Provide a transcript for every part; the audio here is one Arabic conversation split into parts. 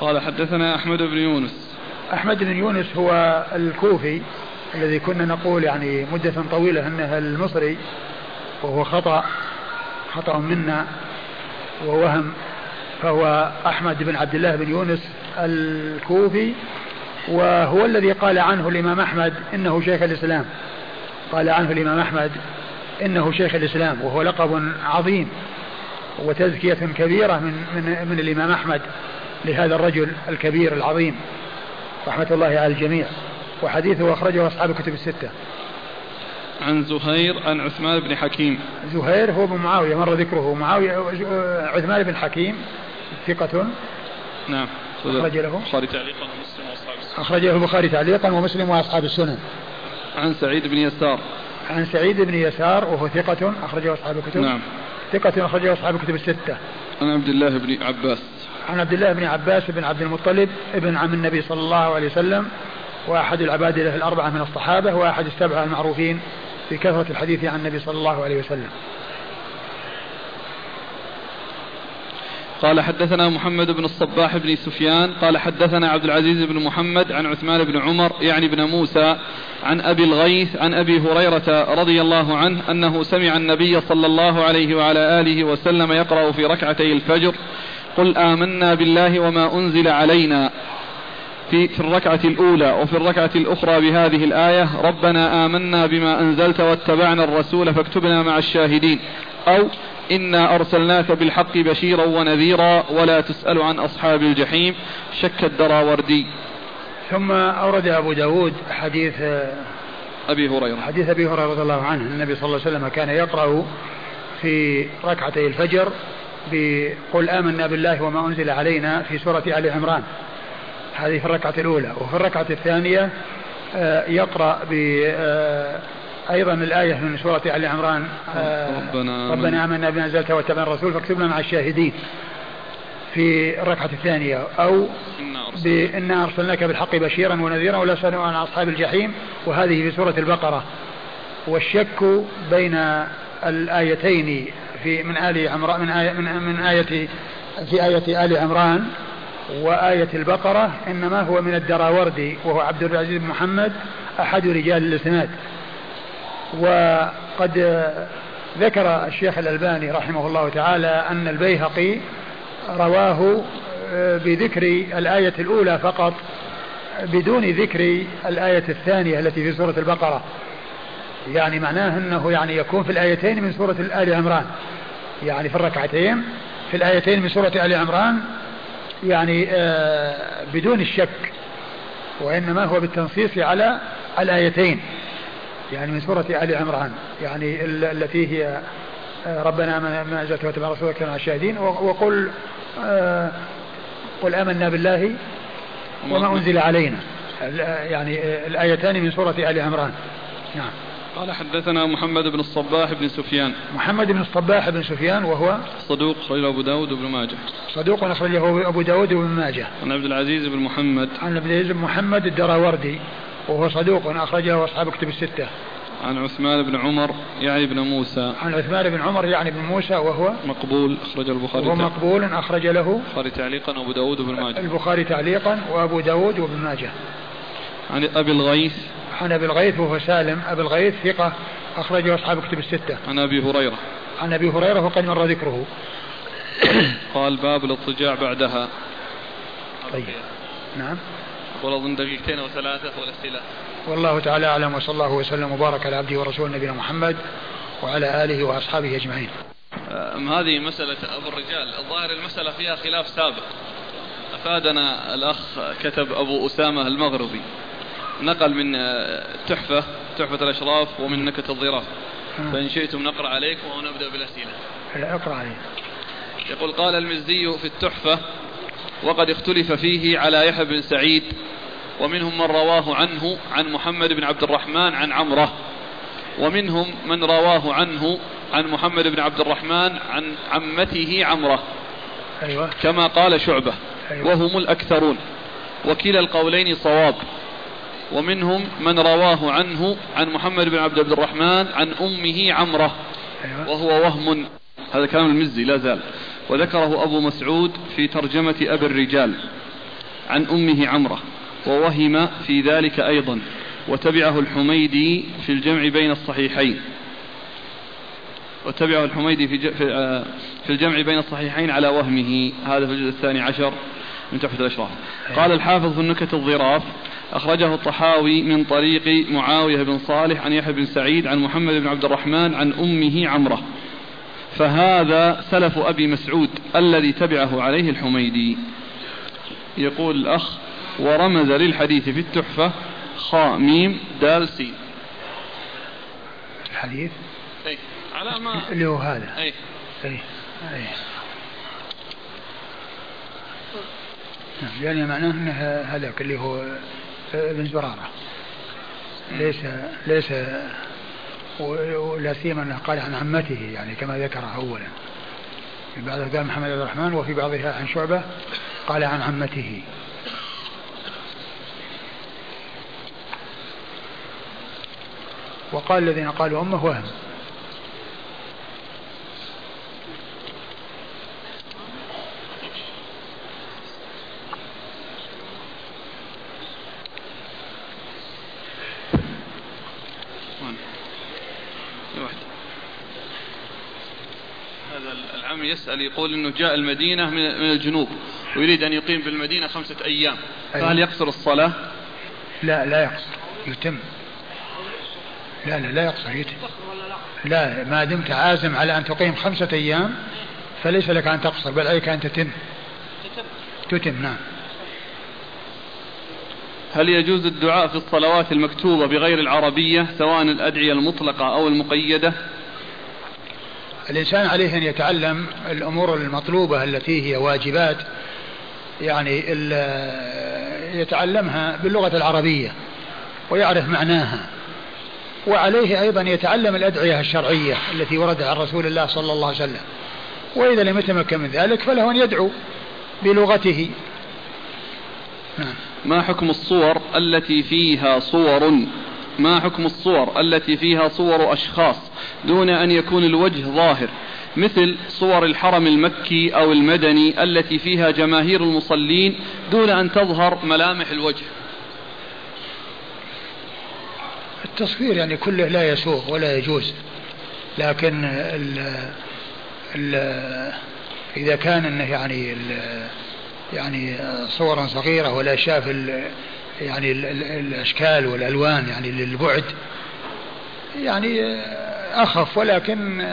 قال حدثنا أحمد بن يونس. أحمد بن يونس هو الكوفي الذي كنا نقول يعني مدة طويلة أنه المصري وهو خطأ خطأ منا ووهم. فهو أحمد بن عبد الله بن يونس الكوفي وهو الذي قال عنه الإمام أحمد إنه شيخ الإسلام. قال عنه الإمام أحمد إنه شيخ الإسلام وهو لقب عظيم وتزكية كبيرة من, من, من الإمام أحمد. لهذا الرجل الكبير العظيم. رحمة الله على الجميع. وحديثه أخرجه أصحاب الكتب الستة. عن زهير عن عثمان بن حكيم. زهير هو بن معاوية مر ذكره. معاوية عثمان بن حكيم ثقة. نعم. أخرج له. البخاري تعليقا ومسلم وأصحاب السنن أخرجه البخاري تعليقا ومسلم وأصحاب السنن عن سعيد بن يسار. عن سعيد بن يسار وهو ثقة أخرجه أصحاب الكتب. نعم. ثقة أخرجه أصحاب الكتب الستة. عن عبد الله بن عباس. عن عبد الله بن عباس بن عبد المطلب ابن عم النبي صلى الله عليه وسلم وأحد العباد له الأربعة من الصحابة وأحد السبعة المعروفين بكثرة الحديث عن النبي صلى الله عليه وسلم. قال حدثنا محمد بن الصباح بن سفيان قال حدثنا عبد العزيز بن محمد عن عثمان بن عمر يعني بن موسى عن أبي الغيث عن أبي هريرة رضي الله عنه أنه سمع النبي صلى الله عليه وعلى آله وسلم يقرأ في ركعتي الفجر قل آمنا بالله وما أنزل علينا في في الركعة الأولى وفي الركعة الأخرى بهذه الآية ربنا آمنا بما أنزلت واتبعنا الرسول فاكتبنا مع الشاهدين أو إنا أرسلناك بالحق بشيرا ونذيرا ولا تسأل عن أصحاب الجحيم شك الدراوردي ثم أورد أبو داود حديث أبي هريرة. حديث أبي هريرة رضي الله عنه النبي صلى الله عليه وسلم كان يقرأ في ركعتي الفجر بقل آمنا بالله وما أنزل علينا في سورة آل عمران. هذه في الركعة الأولى. وفي الركعة الثانية آه، يقرأ ب آه، أيضا الآية من سورة آل عمران آه، ربنا, ربنا آمنا بما أنزلت واتبعنا الرسول فاكتبنا مع الشاهدين. في الركعة الثانية. أو بإنا أرسلناك. بالحق بشيرا ونذيرا ولا سألوا عن أصحاب الجحيم. وهذه في سورة البقرة. والشك بين الآيتين في من آل عمران من آية من, من آية في آية آل عمران وآية البقرة إنما هو من الدراوردي وهو عبد العزيز بن محمد أحد رجال الإسناد. وقد ذكر الشيخ الألباني رحمه الله تعالى أن البيهقي رواه آه، بذكر الآية الأولى فقط بدون ذكر الآية الثانية التي في سورة البقرة. يعني معناه أنه يعني يكون في الآيتين من سورة آل عمران. يعني في الركعتين في الآيتين من سورة آل عمران يعني آه، بدون الشك وإنما هو بالتنصيص على الآيتين يعني من سورة آل عمران يعني التي هي آه، ربنا ما أنزلت وتبع رسولك مع الشاهدين وقل آه، قل آمنا بالله وما أنزل علينا يعني الآيتان من سورة آل عمران. نعم. قال حدثنا محمد بن الصباح بن سفيان. محمد بن الصباح بن سفيان وهو صدوق أخرجه أبو داود وابن ماجه. صدوق أخرجه أبو داود وابن ماجه. عن عبد العزيز بن محمد. عن عبد العزيز بن محمد الدراوردي وهو صدوق أخرجه أصحاب كتب الستة. عن عثمان بن عمر يعني بن موسى. عن عثمان بن عمر يعني بن موسى وهو مقبول أخرج البخاري. وهو مقبول أخرج له البخاري تعليقا وأبو داود وابن ماجه. البخاري تعليقا وأبو داود وابن ماجه. عن أبي الغيث عن أبي الغيث وهو سالم أبي الغيث ثقة أخرجه أصحاب كتب الستة. عن أبي هريرة. عن أبي هريرة وقد مر ذكره. قال باب الاضطجاع بعدها. طيب. نعم. أقول أظن دقيقتين أو ثلاثة والأسئلة. والله تعالى أعلم وصلى الله وسلم وبارك على عبده ورسوله نبينا محمد وعلى آله وأصحابه أجمعين. هذه مسألة أبو الرجال الظاهر المسألة فيها خلاف سابق أفادنا الأخ كتب أبو أسامة المغربي نقل من تحفة تحفة الأشراف ومن نكت الظراف. فإن شئتم نقرأ عليكم أو نبدأ بالأسئلة اقرأ عليك. يقول قال المزي في التحفة وقد اختلف فيه على يحيى بن سعيد ومنهم من رواه عنه عن محمد بن عبد الرحمن عن عمرة. ومنهم من رواه عنه عن محمد بن عبد الرحمن عن عمته عمرة. أيوة. كما قال شعبة أيوة. وهم الأكثرون. وكلا القولين صواب. ومنهم من رواه عنه عن محمد بن عبد الرحمن عن أمه عمرة. أيوة. وهو وهم. هذا كلام المزي لا زال. وذكره أبو مسعود في ترجمة أبي الرجال عن أمه عمرة. ووهم في ذلك أيضا. وتبعه الحميدي في الجمع بين الصحيحين. وتبعه الحميدي في آه، في الجمع بين الصحيحين على وهمه. هذا في الجزء الثاني عشر من تحفة الأشراف. قال الحافظ في النكت الظراف أخرجه الطحاوي من طريق معاوية بن صالح عن يحيى بن سعيد عن محمد بن عبد الرحمن عن أمه عمرة. فهذا سلف أبي مسعود الذي تبعه عليه الحميدي. يقول الأخ ورمز للحديث في التحفة خاء ميم دال سين الحديث؟ أي على ما اللي هو هذا. أي أي أي نعم يعني معناه هذاك اللي هو ابن زرارة. ليس ليس ولا سيما أنه قال عن عمته يعني كما ذكر اولا. في بعضها قال محمد بن الرحمن وفي بعضها عن شعبة قال عن عمته. وقال الذين قالوا أمه وهم. يسأل يقول أنه جاء المدينة من الجنوب ويريد أن يقيم بالمدينة خمسة أيام. فهل يقصر الصلاة؟ لا لا يقصر. يتم. لا لا لا يقصر يتم. لا ما دمت عازم على أن تقيم خمسة أيام فليس لك أن تقصر بل عليك أن تتم. تتم نعم. هل يجوز الدعاء في الصلوات المكتوبة بغير العربية سواء الأدعية المطلقة أو المقيدة؟ الإنسان عليه أن يتعلم الأمور المطلوبة التي هي واجبات يعني يتعلمها باللغة العربية ويعرف معناها. وعليه أيضا يتعلم الأدعية الشرعية التي وردت عن رسول الله صلى الله عليه وسلم. وإذا لم يتمكن من ذلك فله أن يدعو بلغته. نعم. ما حكم الصور التي فيها صور؟ ما حكم الصور التي فيها صور أشخاص دون أن يكون الوجه ظاهر؟ مثل صور الحرم المكي أو المدني التي فيها جماهير المصلين دون أن تظهر ملامح الوجه. التصوير يعني كله لا يسوغ ولا يجوز لكن ال ال إذا كان يعني يعني صورا صغيرة ولا شاف يعني الأشكال والألوان يعني للبعد يعني أخف ولكن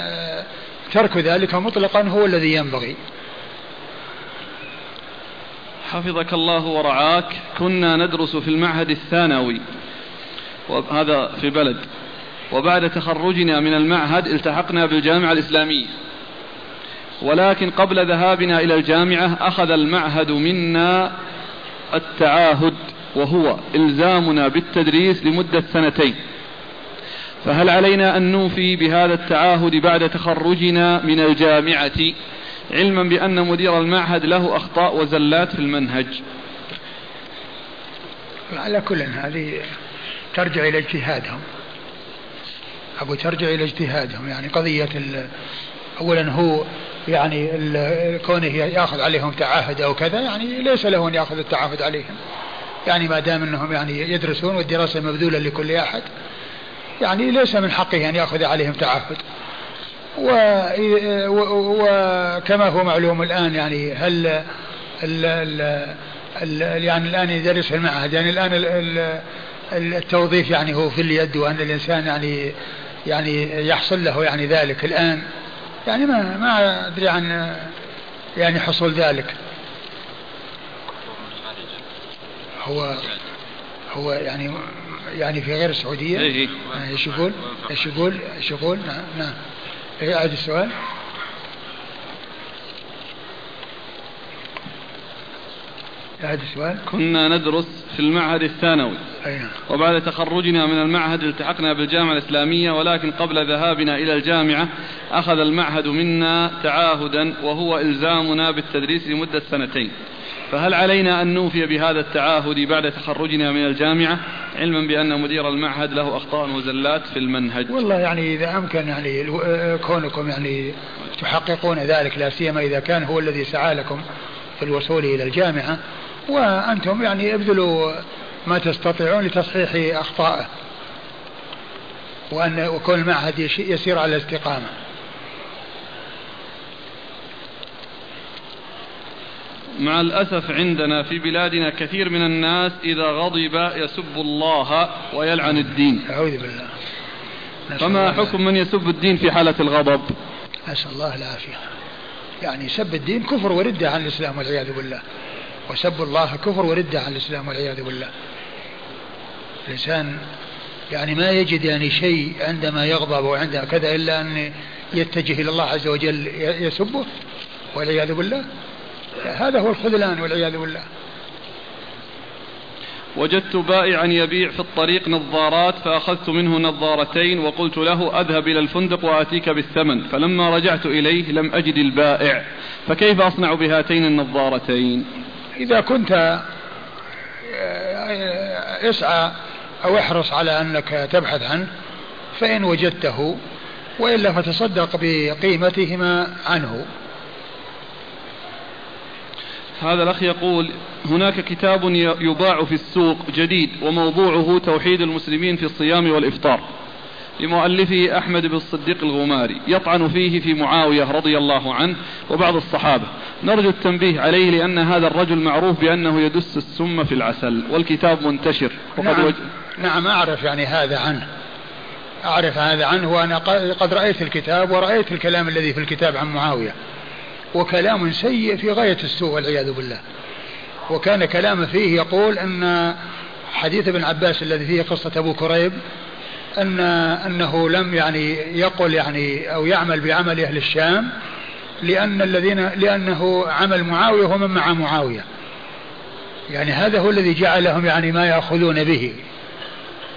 ترك ذلك مطلقا هو الذي ينبغي. حفظك الله ورعاك. كنا ندرس في المعهد الثانوي وهذا في بلد وبعد تخرجنا من المعهد التحقنا بالجامعة الإسلامية. ولكن قبل ذهابنا إلى الجامعة أخذ المعهد منا التعاهد. وهو إلزامنا بالتدريس لمدة سنتين. فهل علينا أن نوفي بهذا التعاهد بعد تخرجنا من الجامعة علما بأن مدير المعهد له أخطاء وزلات في المنهج؟ على كل هذه ترجع إلى اجتهادهم. أبو ترجع إلى اجتهادهم. يعني قضية أولا هو يعني كونه يأخذ عليهم تعهد أو كذا يعني ليس له أن يأخذ التعهد عليهم. يعني ما دام انهم يعني يدرسون والدراسة مبذولة لكل أحد يعني ليس من حقه أن يأخذ عليهم تعهد. وكما هو معلوم الآن يعني هل ال ال ال يعني الآن يدرس في المعهد يعني الآن التوظيف يعني هو في اليد وأن الإنسان يعني يعني يحصل له يعني ذلك. الآن يعني ما ما أدري عن يعني حصول ذلك. هو هو يعني يعني في غير السعودية؟ إيه, إيه. آه، إيش يقول؟ إيش يقول؟ إيش يقول؟ نعم نعم. إيه، أعد السؤال. أعد السؤال. كنا ندرس في المعهد الثانوي. أي نعم. وبعد تخرجنا من المعهد التحقنا بالجامعة الإسلامية ولكن قبل ذهابنا إلى الجامعة أخذ المعهد منا تعاهدا وهو إلزامنا بالتدريس لمدة سنتين. فهل علينا أن نوفي بهذا التعاهد بعد تخرجنا من الجامعة علما بأن مدير المعهد له أخطاء وزلات في المنهج؟ والله يعني إذا أمكن يعني كونكم يعني تحققون ذلك لا سيما إذا كان هو الذي سعى لكم في الوصول إلى الجامعة. وأنتم يعني ابذلوا ما تستطيعون لتصحيح أخطائه وأن وكل المعهد يسير على الاستقامة. مع الأسف عندنا في بلادنا كثير من الناس إذا غضب يسب الله ويلعن الدين. أعوذ بالله. فما حكم من يسب الدين في حالة الغضب؟ نسأل الله العافية. يعني سب الدين كفر وردة عن الإسلام والعياذ بالله. وسب الله كفر وردة عن الإسلام والعياذ بالله. الإنسان يعني ما يجد يعني شيء عندما يغضب وعندما كذا إلا أن يتجه إلى الله عز وجل يسبه والعياذ بالله. هذا هو الخذلان والعياذ بالله. وجدت بائعا يبيع في الطريق نظارات فأخذت منه نظارتين وقلت له أذهب إلى الفندق وآتيك بالثمن. فلما رجعت إليه لم أجد البائع. فكيف أصنع بهاتين النظارتين؟ إذا كنت آه، اسعى أو احرص على أنك تبحث عنه فإن وجدته وإلا فتصدق بقيمتهما عنه. هذا الأخ يقول هناك كتاب يباع في السوق جديد وموضوعه توحيد المسلمين في الصيام والإفطار لمؤلفه أحمد بن الصديق الغماري يطعن فيه في معاوية رضي الله عنه وبعض الصحابة. نرجو التنبيه عليه لأن هذا الرجل معروف بأنه يدس السم في العسل والكتاب منتشر. وقد نعم, وج... نعم أعرف يعني هذا عنه. أعرف هذا عنه وأنا قد رأيت الكتاب ورأيت الكلام الذي في الكتاب عن معاوية. وكلام سيء في غاية السوء والعياذ بالله. وكان كلام فيه يقول أن حديث ابن عباس الذي فيه قصة أبو كريب أن أنه لم يعني يقل يعني أو يعمل بعمل أهل الشام لأن الذين لأنه عمل معاوية ومن مع معاوية. يعني هذا هو الذي جعلهم يعني ما يأخذون به.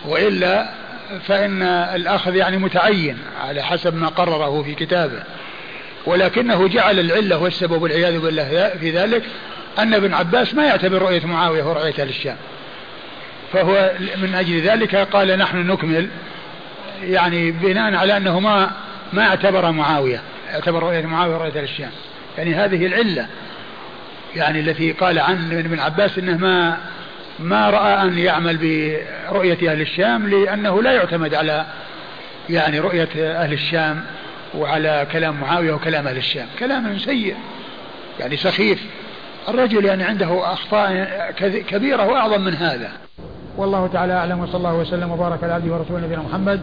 وإلا فإن الأخذ يعني متعين على حسب ما قرره في كتابه. ولكنه جعل العلة والسبب والعياذ بالله في ذلك أن ابن عباس ما يعتبر رؤية معاوية هو رؤية أهل الشام. فهو من أجل ذلك قال نحن نكمل يعني بناء على أنه ما ما اعتبر معاوية اعتبر رؤية معاوية رؤية أهل الشام. يعني هذه العلة يعني التي قال عن ابن عباس إنه ما ما رأى أن يعمل برؤية أهل الشام لأنه لا يعتمد على يعني رؤية أهل الشام. وعلى كلام معاوية وكلام أهل الشام. كلام سيء يعني سخيف. الرجل يعني عنده أخطاء كبيرة وأعظم من هذا. والله تعالى أعلم وصلى الله وسلم وبارك على عبده ورسوله نبينا محمد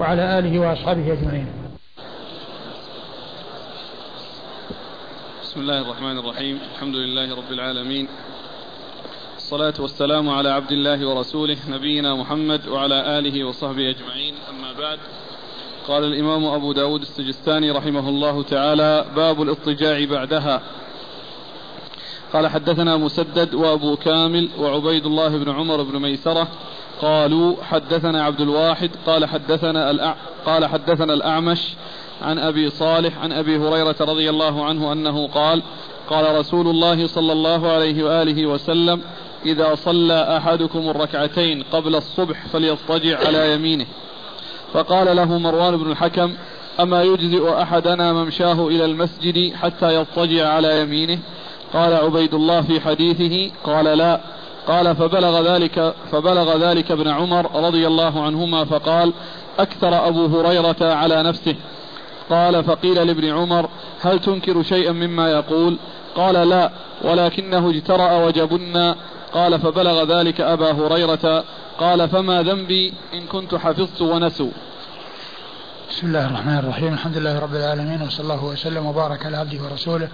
وعلى آله وأصحابه أجمعين. بسم الله الرحمن الرحيم. الحمد لله رب العالمين. الصلاة والسلام على عبد الله ورسوله نبينا محمد وعلى آله وصحبه أجمعين. أما بعد قال الإمام أبو داود السجستاني رحمه الله تعالى باب الاضطجاع بعدها. قال حدثنا مسدد وأبو كامل وعبيد الله بن عمر بن ميسرة قالوا حدثنا عبد الواحد قال حدثنا الأع... قال حدثنا الأعمش عن أبي صالح عن أبي هريرة رضي الله عنه أنه قال قال رسول الله صلى الله عليه وآله وسلم إذا صلى أحدكم الركعتين قبل الصبح فليضطجع على يمينه. فقال له مروان بن الحكم أما يجزئ أحدنا ممشاه إلى المسجد حتى يضطجع على يمينه؟ قال عبيد الله في حديثه. قال لا. قال فبلغ ذلك فبلغ ذلك ابن عمر رضي الله عنهما فقال أكثر أبو هريرة على نفسه. قال فقيل لابن عمر هل تنكر شيئا مما يقول؟ قال لا ولكنه اجترأ وجبنا. قال فبلغ ذلك أبا هريرة قال فما ذنبي إن كنت حفظت ونسوا. بسم الله الرحمن الرحيم. الحمد لله رب العالمين وصلى الله وسلم وبارك على عبده ورسوله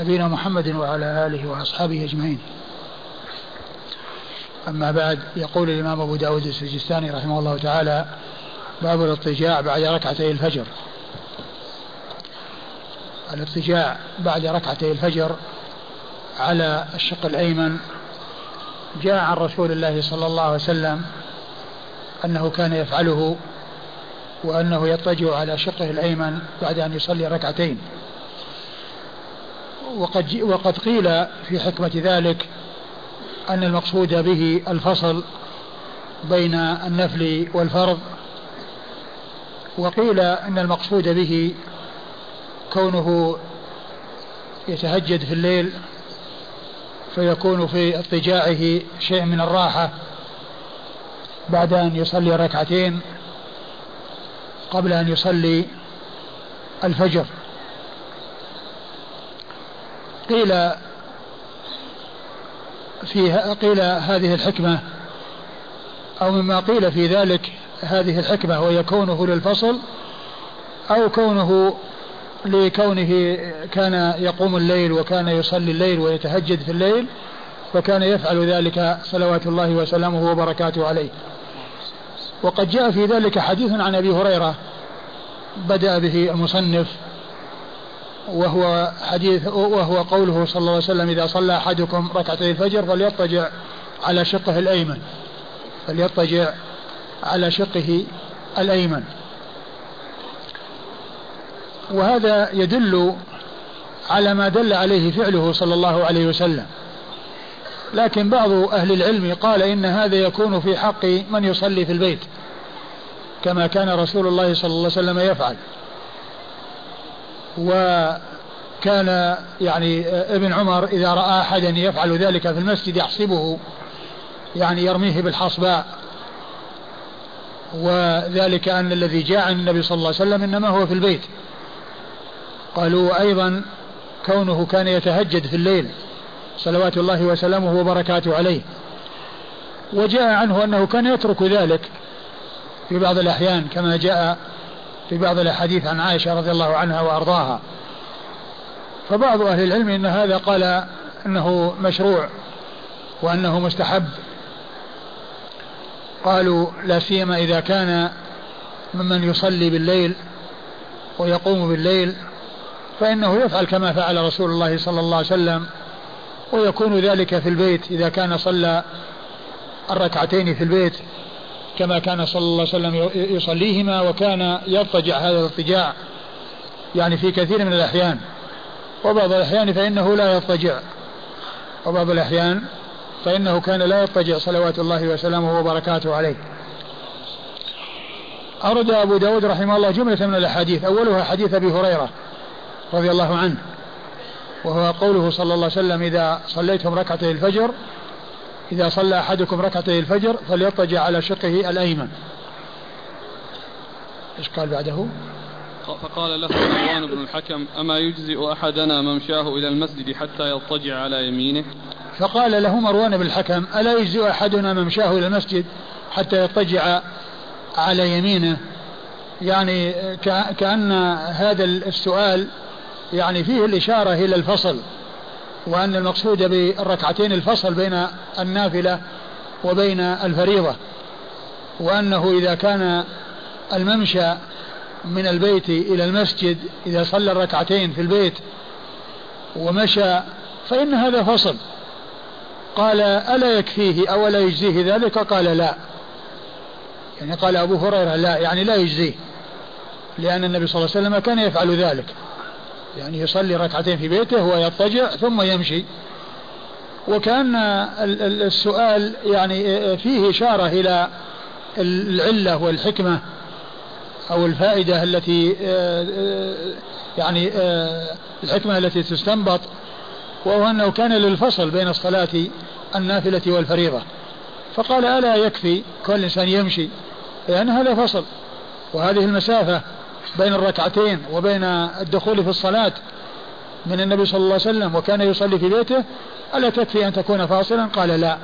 نبينا محمد وعلى آله وأصحابه أجمعين. أما بعد يقول الإمام أبو داود السجستاني رحمه الله تعالى باب الاضطجاع بعد ركعتي الفجر. الاضطجاع بعد ركعتي الفجر على الشق الأيمن جاء عن رسول الله صلى الله عليه وسلم أنه كان يفعله وأنه يضطجع على شقه الأيمن بعد أن يصلي ركعتين. وقد, وقد قيل في حكمة ذلك أن المقصود به الفصل بين النفل والفرض وقيل أن المقصود به كونه يتهجد في الليل فيكون في اضطجاعه شيء من الراحة بعد أن يصلي ركعتين قبل أن يصلي الفجر. قيل في قيل هذه الحكمة أو مما قيل في ذلك هذه الحكمة وهي كونه للفصل أو كونه لكونه كان يقوم الليل وكان يصلي الليل ويتهجد في الليل فكان يفعل ذلك صلوات الله وسلامه وبركاته عليه. وقد جاء في ذلك حديث عن أبي هريرة بدأ به المصنف وهو حديث وهو قوله صلى الله عليه وسلم إذا صلى أحدكم ركعتي الفجر فليضطجع على شقه الأيمن فليضطجع على شقه الأيمن. وهذا يدل على ما دل عليه فعله صلى الله عليه وسلم. لكن بعض أهل العلم قال إن هذا يكون في حق من يصلي في البيت كما كان رسول الله صلى الله عليه وسلم يفعل. وكان يعني ابن عمر إذا رأى أحدا يفعل ذلك في المسجد يحسبه يعني يرميه بالحصباء. وذلك أن الذي جاء عن النبي صلى الله عليه وسلم إنما هو في البيت. قالوا أيضا كونه كان يتهجد في الليل صلوات الله وسلامه وبركاته عليه. وجاء عنه أنه كان يترك ذلك في بعض الأحيان كما جاء في بعض الأحاديث عن عائشة رضي الله عنها وأرضاها. فبعض أهل العلم أن هذا قال أنه مشروع وأنه مستحب. قالوا لا سيما إذا كان ممن يصلي بالليل ويقوم بالليل فإنه يفعل كما فعل رسول الله صلى الله عليه وسلم ويكون ذلك في البيت إذا كان صلى الركعتين في البيت كما كان صلى الله عليه وسلم يصليهما وكان يضطجع هذا الاضطجاع يعني في كثير من الأحيان. وبعض الأحيان فإنه لا يضطجع. وبعض الأحيان فإنه كان لا يضطجع صلوات الله وسلامه وبركاته عليه. أورد أبو داود رحمه الله جملة من الأحاديث أولها حديث أبي هريرة. رضي الله عنه. وهو قوله صلى الله عليه وسلم إذا صليتم ركعتي الفجر إذا صلى أحدكم ركعتي الفجر فليضطجع على شقه الأيمن. إيش قال بعده؟ فقال له مروان بن الحكم أما يجزئ أحدنا ممشاه إلى المسجد حتى يضطجع على يمينه؟ فقال له مروان بن الحكم ألا يجزئ أحدنا ممشاه إلى المسجد حتى يضطجع على يمينه؟ يعني كأن هذا السؤال يعني فيه الإشارة إلى الفصل وأن المقصود بالركعتين الفصل بين النافلة وبين الفريضة وأنه إذا كان الممشى من البيت إلى المسجد إذا صلى الركعتين في البيت ومشى فإن هذا فصل. قال ألا يكفيه أو لا يجزيه ذلك؟ قال لا. يعني قال أبو هريرة لا. يعني لا يجزيه لأن النبي صلى الله عليه وسلم كان يفعل ذلك. يعني يصلي ركعتين في بيته ويضطجع ثم يمشي. وكان السؤال يعني فيه إشارة إلى العلة والحكمة أو الفائدة التي يعني الحكمة التي تستنبط وهو أنه كان للفصل بين الصلاة النافلة والفريضة. فقال ألا يكفي كل إنسان يمشي لأن هذا فصل وهذه المسافة بين الركعتين وبين الدخول في الصلاة من النبي صلى الله عليه وسلم وكان يصلي في بيته ألا تكفي أن تكون فاصلا؟ قال لا.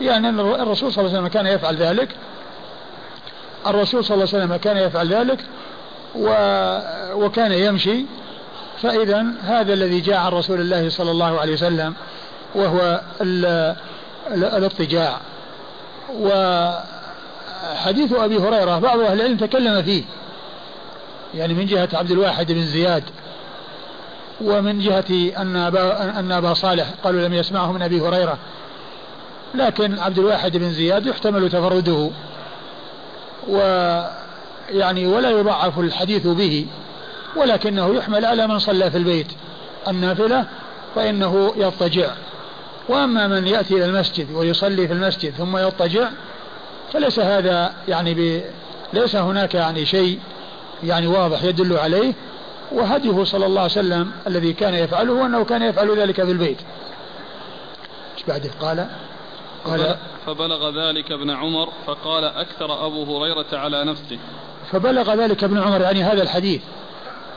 يعني الرسول صلى الله عليه وسلم كان يفعل ذلك. الرسول صلى الله عليه وسلم كان يفعل ذلك و وكان يمشي. فإذا هذا الذي جاء عن رسول الله صلى الله عليه وسلم وهو الاضطجاع. وحديث أبي هريرة بعض أهل العلم تكلم فيه. يعني من جهة عبد الواحد بن زياد ومن جهة أن أبا, أن أبا صالح قالوا لم يسمعه من أبي هريرة. لكن عبد الواحد بن زياد يحتمل تفرده. ويعني ولا يضعف الحديث به ولكنه يحمل على من صلى في البيت. النافلة فإنه يضطجع. وأما من يأتي إلى المسجد ويصلي في المسجد ثم يضطجع فليس هذا يعني ب... ليس هناك يعني شيء يعني واضح يدل عليه وهديه صلى الله عليه وسلم الذي كان يفعله أنه كان يفعل ذلك في البيت. إيش بعده؟ قال قال فبلغ ذلك ابن عمر فقال أكثر أبو هريرة على نفسه. فبلغ ذلك ابن عمر يعني هذا الحديث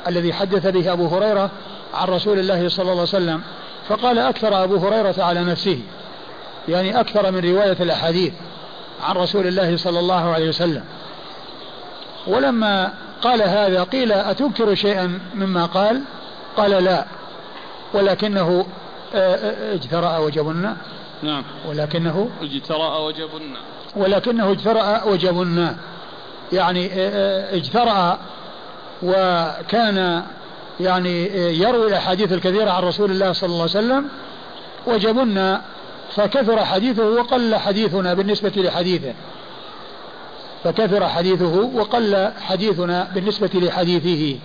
الذي حدث به أبو هريرة عن رسول الله صلى الله عليه وسلم فقال أكثر أبو هريرة على نفسه يعني أكثر من رواية الأحاديث عن رسول الله صلى الله عليه وسلم. ولما قال هذا قيل أتنكر شيئا مما قال؟ قال لا ولكنه آه، آه، اجترأ وجبنا نعم. ولكنه؟ اجترأ وجبنا ولكنه اجترأ وجبنا يعني آه، اجترأ وكان يعني يروي الأحاديث الكثيرة عن رسول الله صلى الله عليه وسلم وجبنا فكثر حديثه وقل حديثنا بالنسبة لحديثه. فكثر حديثه وقل حديثنا بالنسبة لحديثه.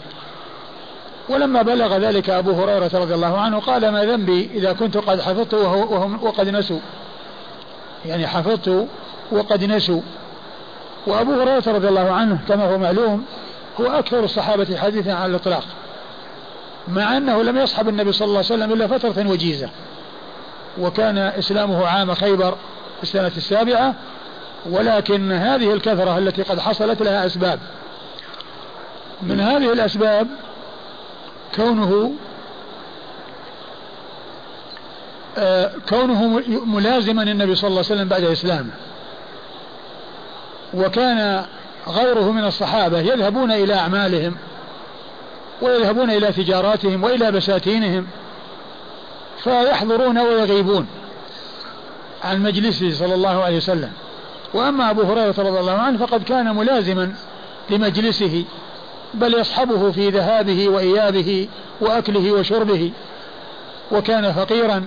ولما بلغ ذلك أبو هريرة رضي الله عنه قال ما ذنبي إذا كنت قد حفظت وهم وقد نسوا. يعني حفظت وقد نسوا. وأبو هريرة رضي الله عنه كما هو معلوم هو أكثر الصحابة حديثا على الإطلاق. مع أنه لم يصحب النبي صلى الله عليه وسلم إلا فترة وجيزة. وكان إسلامه عام خيبر في السنة السابعة ولكن هذه الكثرة التي قد حصلت لها أسباب. من هذه الأسباب كونه آه، كونه ملازما النبي صلى الله عليه وسلم بعد إسلامه وكان غيره من الصحابة يذهبون إلى أعمالهم ويذهبون إلى تجاراتهم وإلى بساتينهم فيحضرون ويغيبون عن مجلسه صلى الله عليه وسلم. وأما أبو هريرة رضي الله عنه فقد كان ملازما لمجلسه بل يصحبه في ذهابه وإيابه وأكله وشربه وكان فقيرا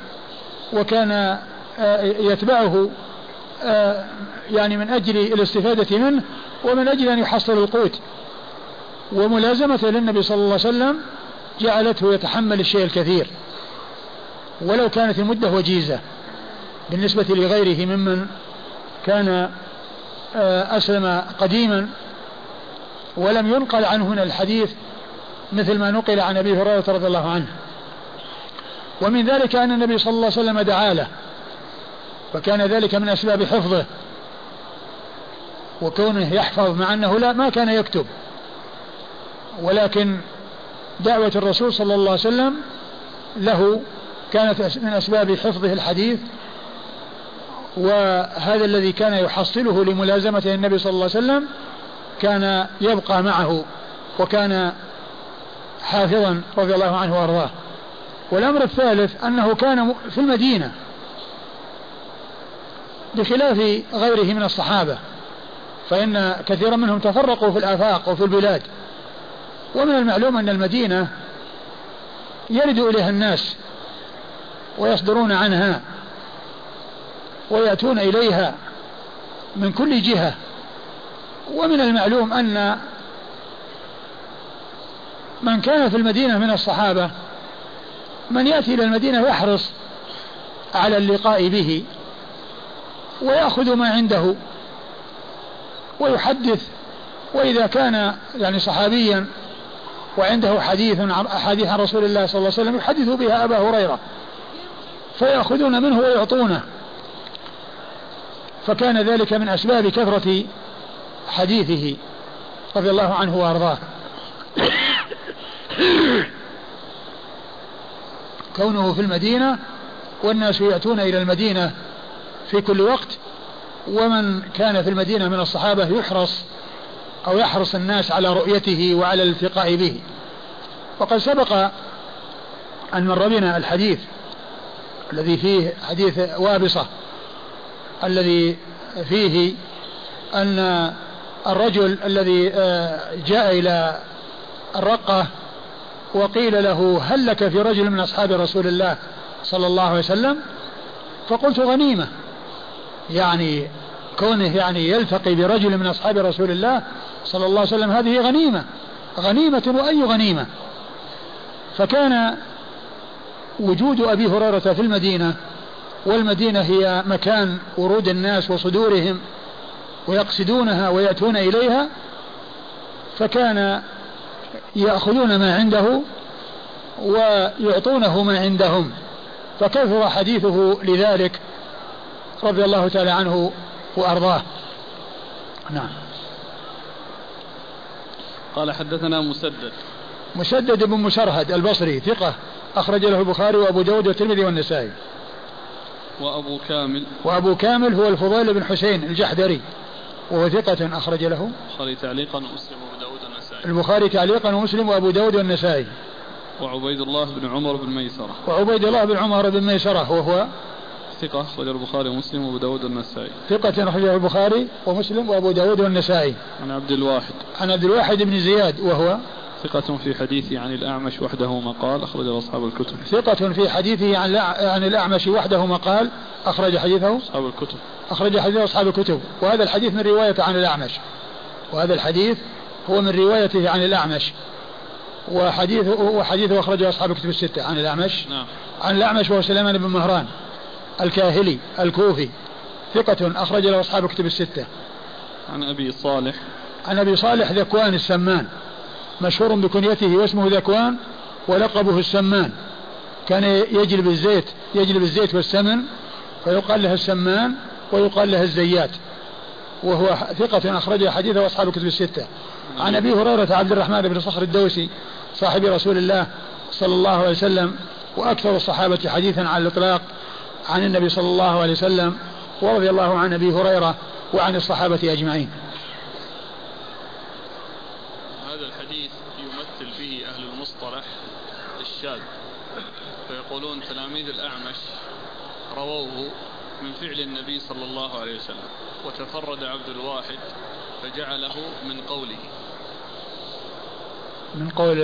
وكان آه، يتبعه آه، يعني من أجل الاستفادة منه ومن أجل أن يحصل القوت. وملازمته للنبي صلى الله عليه وسلم جعلته يتحمل الشيء الكثير. ولو كانت المدة وجيزة بالنسبة لغيره ممن كان آه، أسلم قديما ولم ينقل عنه هنا الحديث مثل ما نقل عن أبي هريرة رضي الله عنه. ومن ذلك أن النبي صلى الله عليه وسلم دعا له فكان ذلك من أسباب حفظه وكونه يحفظ مع أنه لا ما كان يكتب. ولكن دعوة الرسول صلى الله عليه وسلم له كانت من أسباب حفظه الحديث وهذا الذي كان يحصله لملازمة النبي صلى الله عليه وسلم كان يبقى معه وكان حافظا رضي الله عنه وأرضاه. والأمر الثالث أنه كان في المدينة بخلاف غيره من الصحابة فإن كثيرا منهم تفرقوا في الآفاق وفي البلاد. ومن المعلوم أن المدينة يرد إليها الناس ويصدرون عنها. ويأتون إليها من كل جهة. ومن المعلوم أن من كان في المدينة من الصحابة من يأتي إلى المدينة يحرص على اللقاء به ويأخذ ما عنده ويحدث وإذا كان يعني صحابيا وعنده حديث عن أحاديث عن رسول الله صلى الله عليه وسلم يحدث بها أبا هريرة فيأخذون منه ويعطونه. فكان ذلك من أسباب كثرة حديثه رضي الله عنه وأرضاه. كونه في المدينة والناس يأتون إلى المدينة في كل وقت ومن كان في المدينة من الصحابة يحرص أو يحرص الناس على رؤيته وعلى الالتقاء به. وقد سبق أن مر بنا الحديث الذي فيه حديث وابصة الذي فيه أن الرجل الذي آه، جاء إلى الرقة وقيل له هل لك في رجل من أصحاب رسول الله صلى الله عليه وسلم؟ فقلت غنيمة. يعني كونه يعني يلتقي برجل من أصحاب رسول الله صلى الله عليه وسلم هذه غنيمة. غنيمة وأي غنيمة؟ فكان وجود أبي هريرة في المدينة والمدينة هي مكان ورود الناس وصدورهم ويقصدونها ويأتون إليها فكان يأخذون ما عنده ويعطونه ما عندهم. فكثر حديثه لذلك رضي الله تعالى عنه وأرضاه. نعم. قال حدثنا مسدد. مسدد بن مسرهد البصري ثقة أخرج له البخاري وأبو داود والترمذي والنسائي. وأبو كامل. وأبو كامل هو الفضيل بن حسين الجحدري وهو ثقة أخرج له. البخاري تعليقا ومسلم وأبو داود والنسائي. البخاري تعليقا ومسلم وأبو داود والنسائي. وعبيد الله بن عمر بن ميسرة. وعبيد الله بن عمر بن ميسرة وهو ثقة أخرج البخاري ومسلم وأبو داود والنسائي. ثقة أخرجه البخاري ومسلم وأبو داود والنسائي. عن عبد الواحد. عن عبد الواحد بن زياد وهو ثقة في حديثه عن الأعمش وحده مقال أخرج أصحاب الكتب. ثقة في حديثه عن عن الأعمش وحده مقال أخرج حديثه؟ أصحاب الكتب. أخرج حديثه أصحاب الكتب. وهذا الحديث من رواية عن الأعمش. وهذا الحديث هو من روايته عن الأعمش. وحديثه وحديثه أخرجه أصحاب الكتب الستة. عن الأعمش. نعم. عن الأعمش وهو سليمان بن مهران الكاهلي الكوفي. ثقة أخرج له أصحاب الكتب الستة. عن أبي صالح. عن أبي صالح ذكوان السمان. مشهور بكنيته واسمه ذكوان ولقبه السمان. كان يجلب الزيت يجلب الزيت والسمن فيقال له السمان ويقال له الزيات. وهو ثقة أخرج حديثه أصحاب الكتب الستة. عن أبي هريرة عبد الرحمن بن صخر الدوسي صاحب رسول الله صلى الله عليه وسلم وأكثر الصحابة حديثا على الإطلاق عن النبي صلى الله عليه وسلم ورضي الله عن أبي هريرة وعن الصحابة أجمعين هذا الحديث يمثل به أهل المصطلح الشاذ فيقولون تلاميذ الأعمش رووه من فعل النبي صلى الله عليه وسلم وتفرد عبد الواحد فجعله من قوله. من قول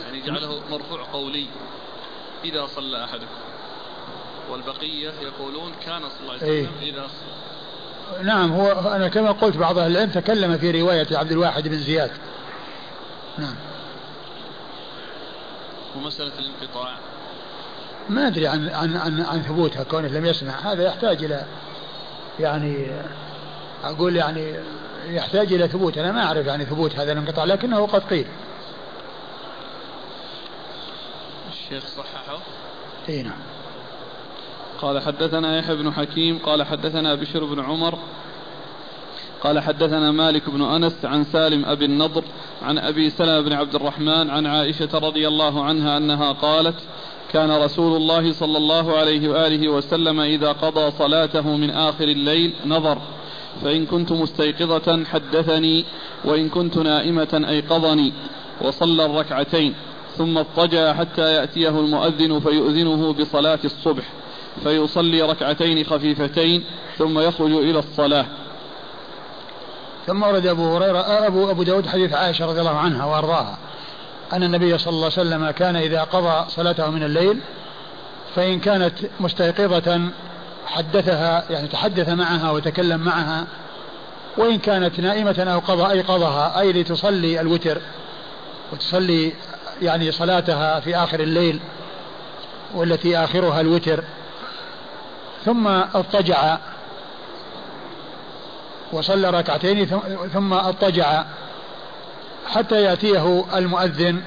يعني جعله مرفوع قولي إذا صلى أحدكم. والبقية يقولون كان صلى الله عليه وسلم إيه؟ إذا صلى. نعم هو أنا كما قلت بعض أهل العلم تكلم في رواية عبد الواحد بن زياد. نعم. ومسألة الانقطاع. ما أدري عن عن عن, عن ثبوتها كونه لم يسمع. هذا يحتاج إلى يعني أقول يعني يحتاج إلى ثبوت. أنا ما أعرف يعني ثبوت هذا الانقطاع لكنه قد قيل. الشيخ صححه. إي نعم. قال حدثنا يحيى بن حكيم قال حدثنا بشر بن عمر قال حدثنا مالك بن أنس عن سالم أبي النضر عن أبي سلمة بن عبد الرحمن عن عائشة رضي الله عنها أنها قالت كان رسول الله صلى الله عليه وآله وسلم إذا قضى صلاته من آخر الليل نظر فإن كنت مستيقظة حدثني وإن كنت نائمة أيقظني وصلى الركعتين ثم اضطجع حتى يأتيه المؤذن فيؤذنه بصلاة الصبح فيصلي ركعتين خفيفتين ثم يخرج إلى الصلاة. ثم ورد أبو هريرة أبو أبو داود حديث عائشة رضي الله عنها وأرضاها. أن النبي صلى الله عليه وسلم كان إذا قضى صلاته من الليل فإن كانت مستيقظة حدثها يعني تحدث معها وتكلم معها وإن كانت نائمة أو قضى أيقظها أي لتصلي الوتر وتصلي يعني صلاتها في آخر الليل والتي آخرها الوتر ثم اضطجع وصلى ركعتين ثم اضطجع حتى يأتيه المؤذن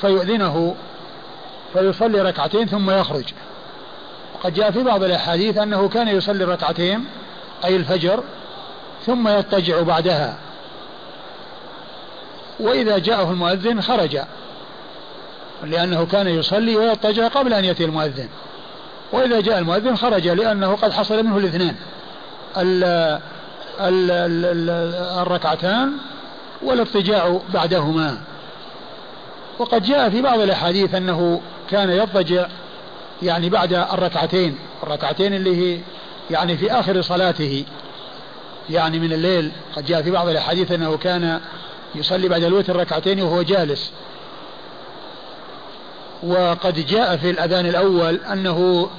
فيؤذنه فيصلي ركعتين ثم يخرج. وقد جاء في بعض الأحاديث أنه كان يصلي ركعتين أي الفجر ثم يضطجع بعدها. وإذا جاءه المؤذن خرج لأنه كان يصلي ويضطجع قبل أن يأتي المؤذن. وإذا جاء المؤذن خرج لأنه قد حصل منه الاثنان ال ال ال الركعتان والاضطجاع بعدهما. وقد جاء في بعض الأحاديث أنه كان يضطجع يعني بعد الركعتين الركعتين اللي هي يعني في آخر صلاته يعني من الليل. قد جاء في بعض الأحاديث أنه كان يصلي بعد الوتر ركعتين وهو جالس. وقد جاء في الأذان الأول أنه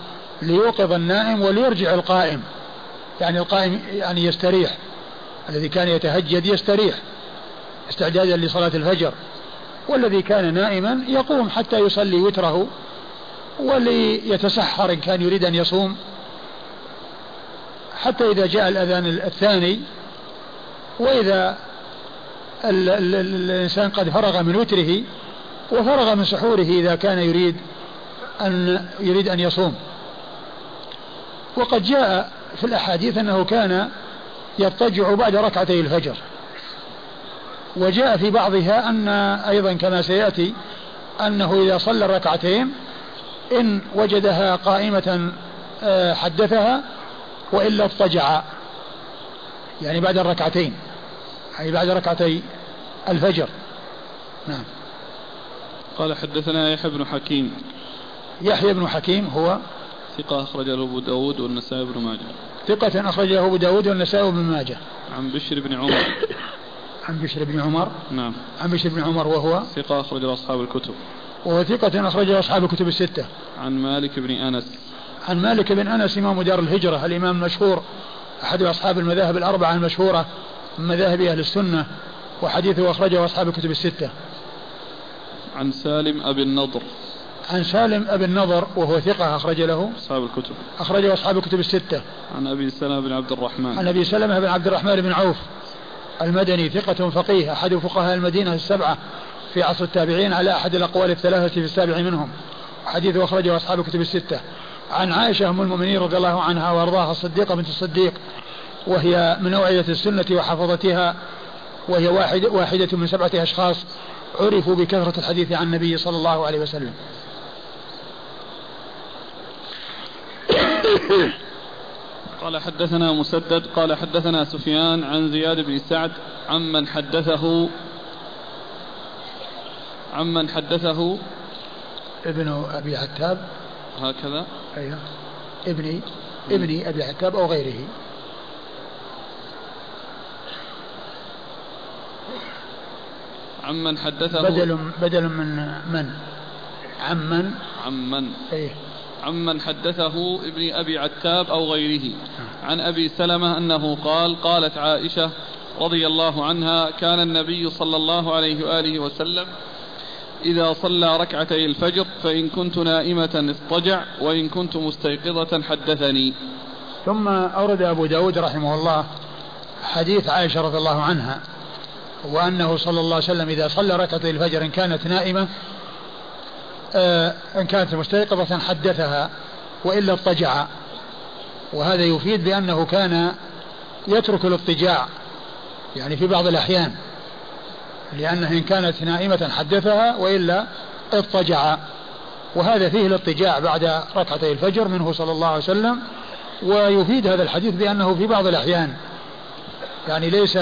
ليوقظ النائم وليرجع القائم يعني القائم يعني يستريح الذي كان يتهجد يستريح. استعدادا لصلاة الفجر والذي كان نائما يقوم حتى يصلي وتره وليتسحر إن كان يريد أن يصوم. حتى إذا جاء الأذان الثاني وإذا ال ال الإنسان قد فرغ من وتره وفرغ من سحوره إذا كان يريد أن يريد أن يصوم. وقد جاء في الأحاديث أنه كان يضطجع بعد ركعتي الفجر. وجاء في بعضها أن أيضا كما سيأتي أنه إذا صلى الركعتين إن وجدها قائمة آه، حدثها وإلا اضطجع. يعني بعد الركعتين أي بعد ركعتي الفجر. نعم. قال حدثنا يحيى بن حكيم. يحيى بن حكيم هو ثقة أخرج له أبو داود والنسائي بن ماجه. ثقة أخرج له أبو داود والنسائي بن ماجه. عن بشر بن عمر. عن بشر بن عمر. نعم. عن بشر بن عمر وهو ثقة أخرج له أصحاب الكتب. وهو ثقة أخرج له أصحاب الكتب الستة. عن مالك بن أنس. عن مالك بن أنس إمام دار الهجرة الإمام المشهور أحد أصحاب المذاهب الأربعة المشهورة من مذاهب أهل السنة وحديثه أخرجه أصحاب الكتب الستة. عن سالم أبي النضر. عن سالم أبي النضر وهو ثقة أخرج له أصحاب الكتب. أخرجه أصحاب الكتب الستة. عن أبي سلمة بن عبد الرحمن. عن أبي سلمة بن عبد الرحمن بن عوف. المدني ثقة فقيه أحد فقهاء المدينة السبعة في عصر التابعين على أحد الأقوال الثلاثة في السابع منهم. حديثه أخرجه أصحاب الكتب الستة. عن عائشة أم المؤمنين رضي الله عنها وأرضاها الصديقة بنت الصديق وهي من أوعية السنة وحفظتها وهي واحدة, واحدة من سبعة أشخاص عرفوا بكثرة الحديث عن النبي صلى الله عليه وسلم. قال حدثنا مسدد قال حدثنا سفيان عن زياد بن سعد عمن حدثه عمن حدثه. ابن أبي عتاب. هكذا. أيوه. ابني ابني أبي عتاب أو غيره. عمن حدثه. بدل بدل من من؟ عمن. عمن. إيه. عمن حدثه ابن أبي عتاب أو غيره. عن أبي سلمة أنه قال قالت عائشة رضي الله عنها كان النبي صلى الله عليه وآله وسلم إذا صلى ركعتي الفجر فإن كنت نائمة اضطجع وإن كنت مستيقظة حدثني. ثم أورد أبو داود رحمه الله حديث عائشة رضي الله عنها وأنه صلى الله عليه وسلم إذا صلى ركعتي الفجر إن كانت نائمة إن كانت مستيقظة حدثها وإلا اضطجع. وهذا يفيد بأنه كان يترك الاضطجاع يعني في بعض الأحيان لأنه إن كانت نائمة حدثها وإلا اضطجع. وهذا فيه الاضطجاع بعد ركعتي الفجر منه صلى الله عليه وسلم. ويفيد هذا الحديث بأنه في بعض الأحيان يعني ليس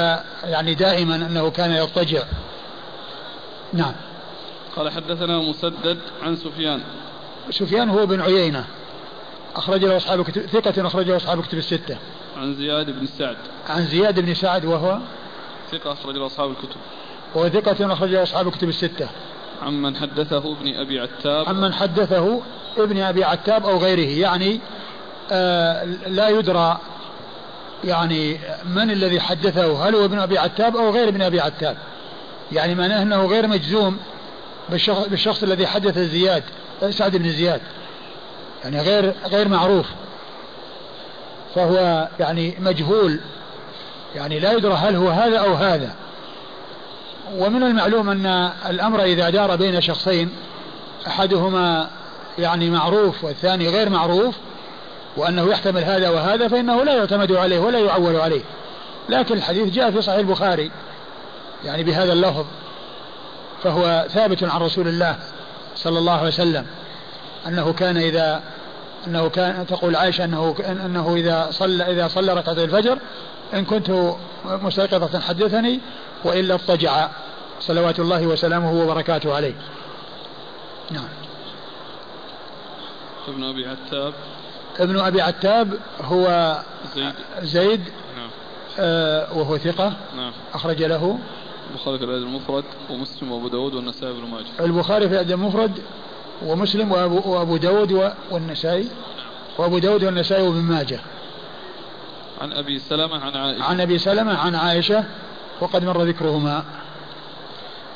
يعني دائما أنه كان يضطجع. نعم. قال حدثنا مسدد عن سفيان. سفيان هو بن عيينة. أخرج له أصحاب كتب ثقة أخرج له أصحاب كتب الستة. عن زياد بن سعد. عن زياد بن سعد وهو؟ ثقة أخرج له أصحاب الكتب. وهو ثقة أخرج له أصحاب الكتب الستة. عمن حدثه ابن أبي عتاب. عمن حدثه ابن أبي عتاب أو غيره. يعني آه لا يدرى يعني من الذي حدثه. هل هو ابن أبي عتاب أو غير ابن أبي عتاب؟ يعني معناه أنه غير مجزوم. بالشخص, الذي حدث زياد سعد بن زياد يعني غير غير معروف. فهو يعني مجهول يعني لا يدرى هل هو هذا أو هذا. ومن المعلوم أن الأمر إذا دار بين شخصين أحدهما يعني معروف والثاني غير معروف وأنه يحتمل هذا وهذا فإنه لا يعتمد عليه ولا يعول عليه. لكن الحديث جاء في صحيح البخاري يعني بهذا اللفظ. فهو ثابت عن رسول الله صلى الله عليه وسلم أنه كان إذا أنه كان تقول عائشة أنه أنه إذا صلى إذا صلى ركعتي الفجر إن كنت مستيقظة حدثني وإلا اضطجع صلوات الله وسلامه وبركاته عليه. نعم. ابن أبي عتاب ابن أبي عتاب هو زيد زيد نعم. آه وهو ثقة نعم. أخرج له البخاري في الأدب المفرد ومسلم وأبو داود والنسائي بن ماجه. البخاري في الأدب المفرد ومسلم وأبو, وأبو داود والنسائي. وأبو داود والنسائي وابن ماجه. عن أبي سلمة عن عائشة. عن أبي سلمة عن عائشة وقد مر ذكرهما.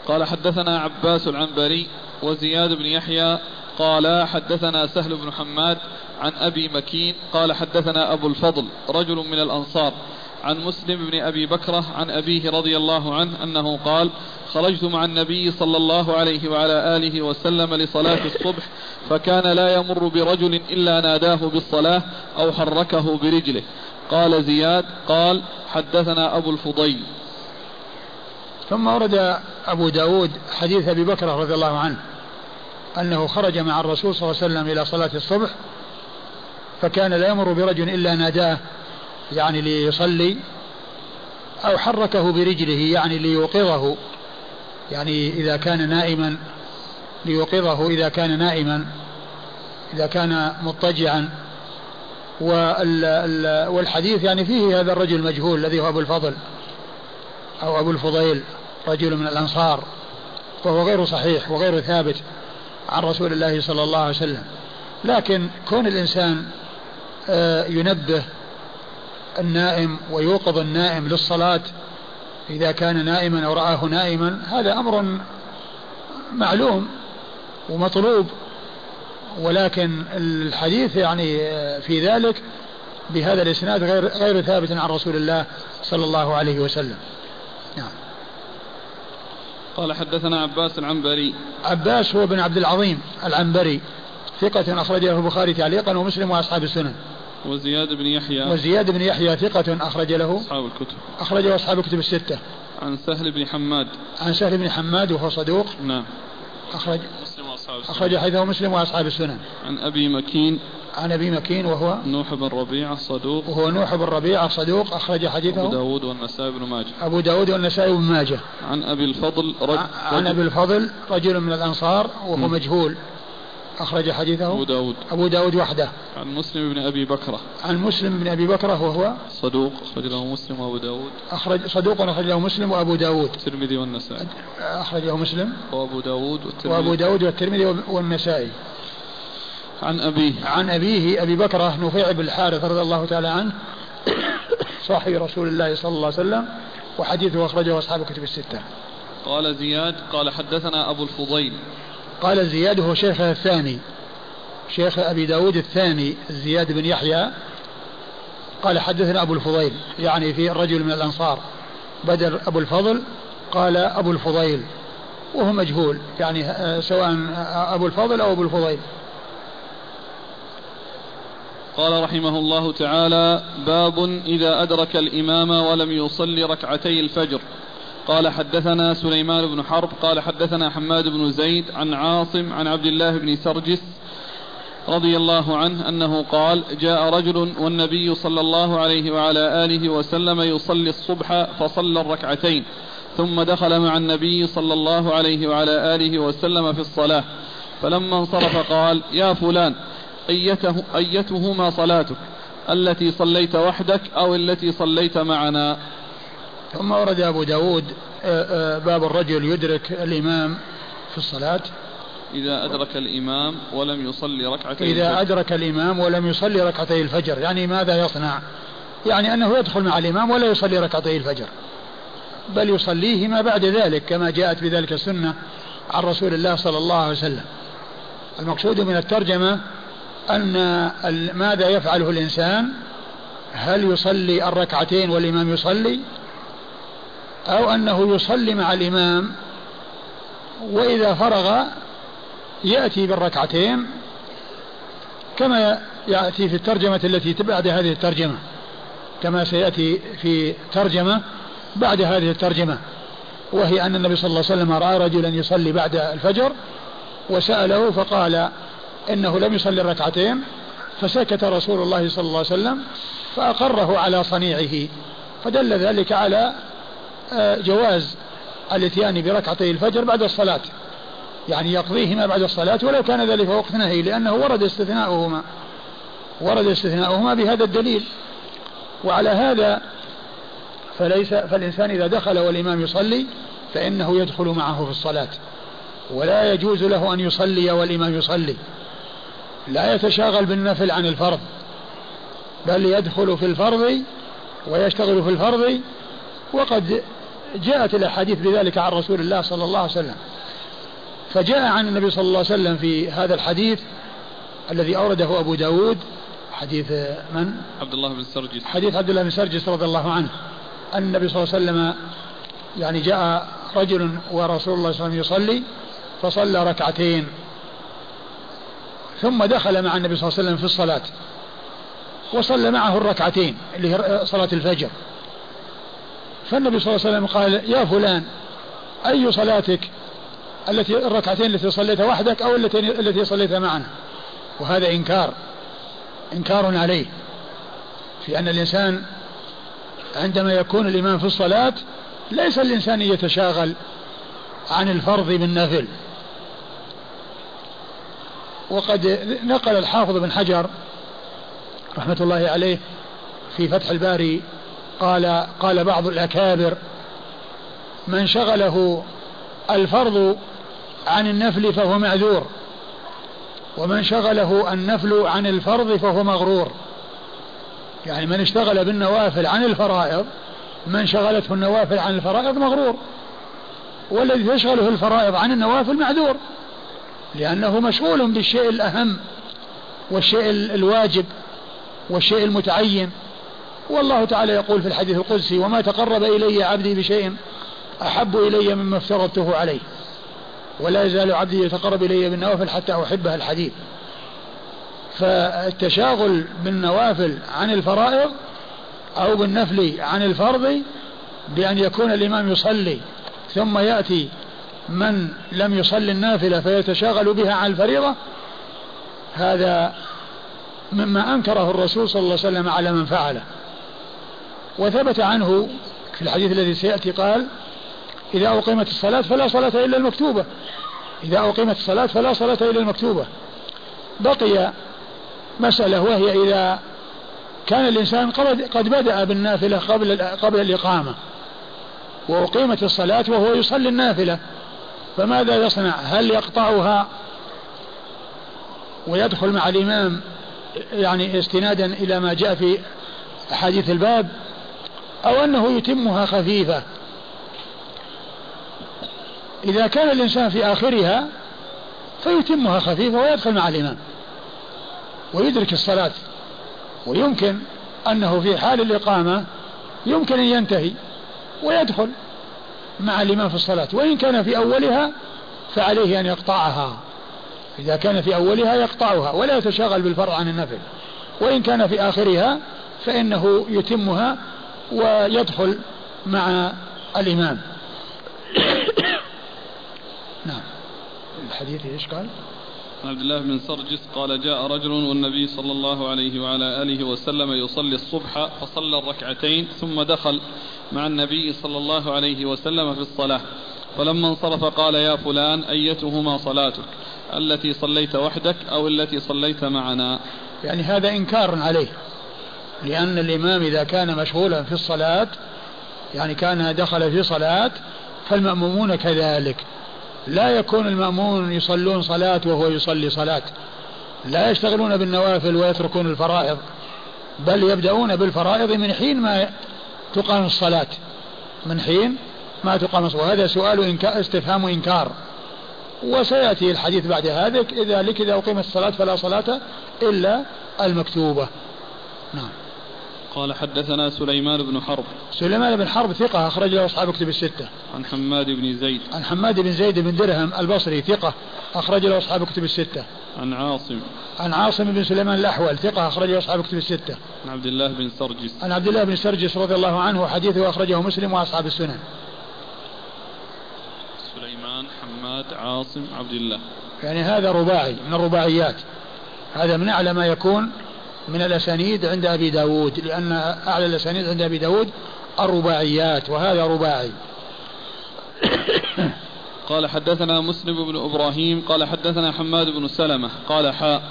قال حدثنا عباس العنبري وزياد بن يحيى. قال حدثنا سهل بن حماد عن أبي مكين. قال حدثنا أبو الفضل رجل من الأنصار. عن مسلم بن أبي بكرة عن أبيه رضي الله عنه أنه قال خرجت مع النبي صلى الله عليه وعلى آله وسلم لصلاة الصبح فكان لا يمر برجل إلا ناداه بالصلاة أو حركه برجله. قال زياد قال حدثنا أبو الفضيل. ثم ورد أبو داود حديث أبي بكر رضي الله عنه أنه خرج مع الرسول صلى الله عليه وسلم إلى صلاة الصبح فكان لا يمر برجل إلا ناداه يعني ليصلي أو حركه برجله يعني ليوقظه يعني إذا كان نائما ليوقظه إذا كان نائما إذا كان مضطجعا. والحديث يعني فيه هذا الرجل المجهول الذي هو أبو الفضل أو أبو الفضيل رجل من الأنصار وهو غير صحيح وغير ثابت عن رسول الله صلى الله عليه وسلم. لكن كون الإنسان آه، ينبه النائم ويوقظ النائم للصلاة إذا كان نائما أو رآه نائما هذا أمر معلوم ومطلوب ولكن الحديث يعني في ذلك بهذا الإسناد غير غير ثابت عن رسول الله صلى الله عليه وسلم. نعم. قال حدثنا عباس العنبري عباس هو بن عبد العظيم العنبري ثقة أخرجه البخاري تعليقا ومسلم وأصحاب السنن وزياد بن يحيى. وزياد بن يحيى ثقة أخرج له. أصحاب الكتب. أخرجه أصحاب الكتب الستة. عن سهل بن حماد. عن سهل بن حماد وهو صدوق. نعم. أخرج مسلم وأصحاب السنن أخرج حديثه مسلم وأصحاب السنن عن أبي مكين. عن أبي مكين وهو نوح بن ربيعة صدوق. وهو نوح بن ربيعة صدوق. أخرج حديثه أبو داود والنسائي بن ماجه. أبو داود والنسائي بن ماجه. عن أبي الفضل رجل عن أبي الفضل رجل من الأنصار وهو م. مجهول. أخرج حديثه؟ أبو داود. أبو داود وحده. عن مسلم بن أبي بكرة. عن مسلم بن أبي بكرة وهو؟ صدوق أخرج له مسلم وأبو داود. أخرج صدوق أخرج له مسلم وأبو داود. الترمذي والنسائي. أخرجه مسلم وأبو داود والترمذي. وأبو داود والترمذي والنسائي. عن أبيه. عن أبيه أبي بكرة نفيع بن الحارث رضي الله تعالى عنه صاحب رسول الله صلى الله عليه وسلم وحديثه أخرجه أصحاب الكتب الستة. قال زياد قال حدثنا أبو الفضيل. قال زياد هو شيخه الثاني شيخ أبي داود الثاني زياد بن يحيى. قال حدثنا أبو الفضيل يعني في رجل من الأنصار. بدر أبو الفضل قال أبو الفضيل. وهو مجهول يعني آه، سواء أبو الفضل أو أبو الفضيل. قال رحمه الله تعالى باب إذا أدرك الإمام ولم يصلي ركعتي الفجر. قال حدثنا سليمان بن حرب قال حدثنا حماد بن زيد عن عاصم عن عبد الله بن سرجس رضي الله عنه أنه قال جاء رجل والنبي صلى الله عليه وعلى آله وسلم يصلي الصبح فصلى الركعتين ثم دخل مع النبي صلى الله عليه وعلى آله وسلم في الصلاة فلما انصرف قال يا فلان أيته أيتهما صلاتك التي صليت وحدك أو التي صليت معنا؟ ثم ورد أبو داود آه، آه، باب الرجل يدرك الإمام في الصلاة. إذا أدرك الإمام ولم يصلي ركعتي إذا الفجر. أدرك الإمام ولم يصلي ركعتي الفجر يعني ماذا يصنع؟ يعني أنه يدخل مع الإمام ولا يصلي ركعتي الفجر بل يصليهما بعد ذلك كما جاءت بذلك السنة عن رسول الله صلى الله عليه وسلم. المقصود من الترجمة أن ماذا يفعله الإنسان؟ هل يصلي الركعتين والإمام يصلي؟ أو أنه يصلي مع الإمام وإذا فرغ يأتي بالركعتين كما يأتي في الترجمة التي بعد هذه الترجمة كما سيأتي في ترجمة بعد هذه الترجمة وهي أن النبي صلى الله عليه وسلم رأى رجلا يصلي بعد الفجر وسأله فقال إنه لم يصلي الركعتين فسكت رسول الله صلى الله عليه وسلم فأقره على صنيعه فدل ذلك على جواز الاتيان بركعتي الفجر بعد الصلاة يعني يقضيهما بعد الصلاة ولو كان ذلك وقت نهي لأنه ورد استثناؤهما ورد استثناؤهما بهذا الدليل. وعلى هذا فليس فالإنسان إذا دخل والإمام يصلي فإنه يدخل معه في الصلاة ولا يجوز له أن يصلي والإمام يصلي. لا يتشاغل بالنفل عن الفرض بل يدخل في الفرض ويشتغل في الفرض وقد جاءت الأحاديث بذلك عن رسول الله صلى الله عليه وسلم. فجاء عن النبي صلى الله عليه وسلم في هذا الحديث الذي أورده أبو داود حديث من؟ عبد الله بن سرجس. حديث عبد الله بن سرجس رضي الله عنه. أن النبي صلى الله عليه وسلم يعني جاء رجل ورسول الله صلى الله عليه وسلم يصلي فصلى ركعتين. ثم دخل مع النبي صلى الله عليه وسلم في الصلاة وصلى معه الركعتين اللي هي صلاة الفجر. فالنبي صلى الله عليه وسلم قال يا فلان أي صلاتك؟ التي الركعتين التي صليتها وحدك أو التي التي صليتها معنا. وهذا إنكار إنكار عليه في أن الإنسان عندما يكون الإمام في الصلاة ليس الإنسان يتشاغل عن الفرض بالنفل وقد نقل الحافظ بن حجر رحمة الله عليه في فتح الباري قال قال بعض الأكابر من شغله الفرض عن النفل فهو معذور ومن شغله النفل عن الفرض فهو مغرور. يعني من اشتغل بالنوافل عن الفرائض من شغلته النوافل عن الفرائض مغرور والذي تشغله الفرائض عن النوافل معذور لأنه مشغول بالشيء الأهم والشيء الواجب والشيء المتعين. والله تعالى يقول في الحديث القدسي وما تقرب إلي عبدي بشيء أحب إلي مما افترضته عليه ولا يزال عبدي يتقرب إلي بالنوافل حتى أحبه الحديث. فالتشاغل بالنوافل عن الفرائض أو بالنفل عن الفرض بأن يكون الإمام يصلي ثم يأتي من لم يصلي النافلة فيتشاغل بها عن الفريضة هذا مما أنكره الرسول صلى الله عليه وسلم على من فعله. وثبت عنه في الحديث الذي سيأتي قال إذا أقيمت الصلاة فلا صلاة إلا المكتوبة. إذا أقيمت الصلاة فلا صلاة إلا المكتوبة. بقي مسألة وهي إذا كان الإنسان قد بدأ بالنافلة قبل قبل الإقامة وأقيمت الصلاة وهو يصلي النافلة فماذا يصنع؟ هل يقطعها ويدخل مع الإمام يعني استنادا إلى ما جاء في أحاديث الباب؟ أو أنه يتمها خفيفة. إذا كان الإنسان في آخرها فيتمها خفيفة ويدخل مع الإمام ويدرك الصلاة. ويمكن أنه في حال الإقامة يمكن أن ينتهي ويدخل مع الإمام في الصلاة. وإن كان في أولها فعليه أن يقطعها. إذا كان في أولها يقطعها ولا يتشاغل بالفرع عن النفل. وإن كان في آخرها فإنه يتمها ويدخل مع الإمام. نعم. الحديث إيش قال؟ عبد الله بن سرجس قال جاء رجل والنبي صلى الله عليه وعلى آله وسلم يصلي الصبح فصلى الركعتين ثم دخل مع النبي صلى الله عليه وسلم في الصلاة. فلما انصرف قال يا فلان أيتهما صلاتك؟ التي صليت وحدك أو التي صليت معنا؟ يعني هذا إنكار عليه. لأن الإمام إذا كان مشغولا في الصلاة يعني كان دخل في صلاة فالمأمومون كذلك. لا يكون المأمون يصلون صلاة وهو يصلي صلاة. لا يشتغلون بالنوافل ويتركون الفرائض بل يبدأون بالفرائض من حين ما تقام الصلاة. من حين ما تقام الصلاة. وهذا سؤال إنكار استفهام إنكار. وسيأتي الحديث بعد هذا إذا لك إذا أقيمت الصلاة فلا صلاة إلا المكتوبة. نعم. قال حدثنا سليمان بن حرب. سليمان بن حرب ثقة أخرج له أصحاب كتب الستة. عن حماد بن زيد. عن حماد بن زيد بن درهم البصري ثقة أخرج له أصحاب كتب الستة. عن عاصم. عن عاصم بن سليمان الأحول ثقة أخرج له أصحاب كتب الستة. عن عبد الله بن سرجس. عن عبد الله بن سرجس رضي الله عنه وحديثه أخرجه مسلم وأصحاب السنن. سليمان حماد عاصم عبد الله. يعني هذا رباعي من الرباعيات. هذا من أعلى ما يكون من الأسانيد عند أبي داود لأن أعلى الأسانيد عند أبي داود الرباعيات وهذا رباعي. قال حدثنا مسلم بن إبراهيم قال حدثنا حماد بن سلمة قال حاء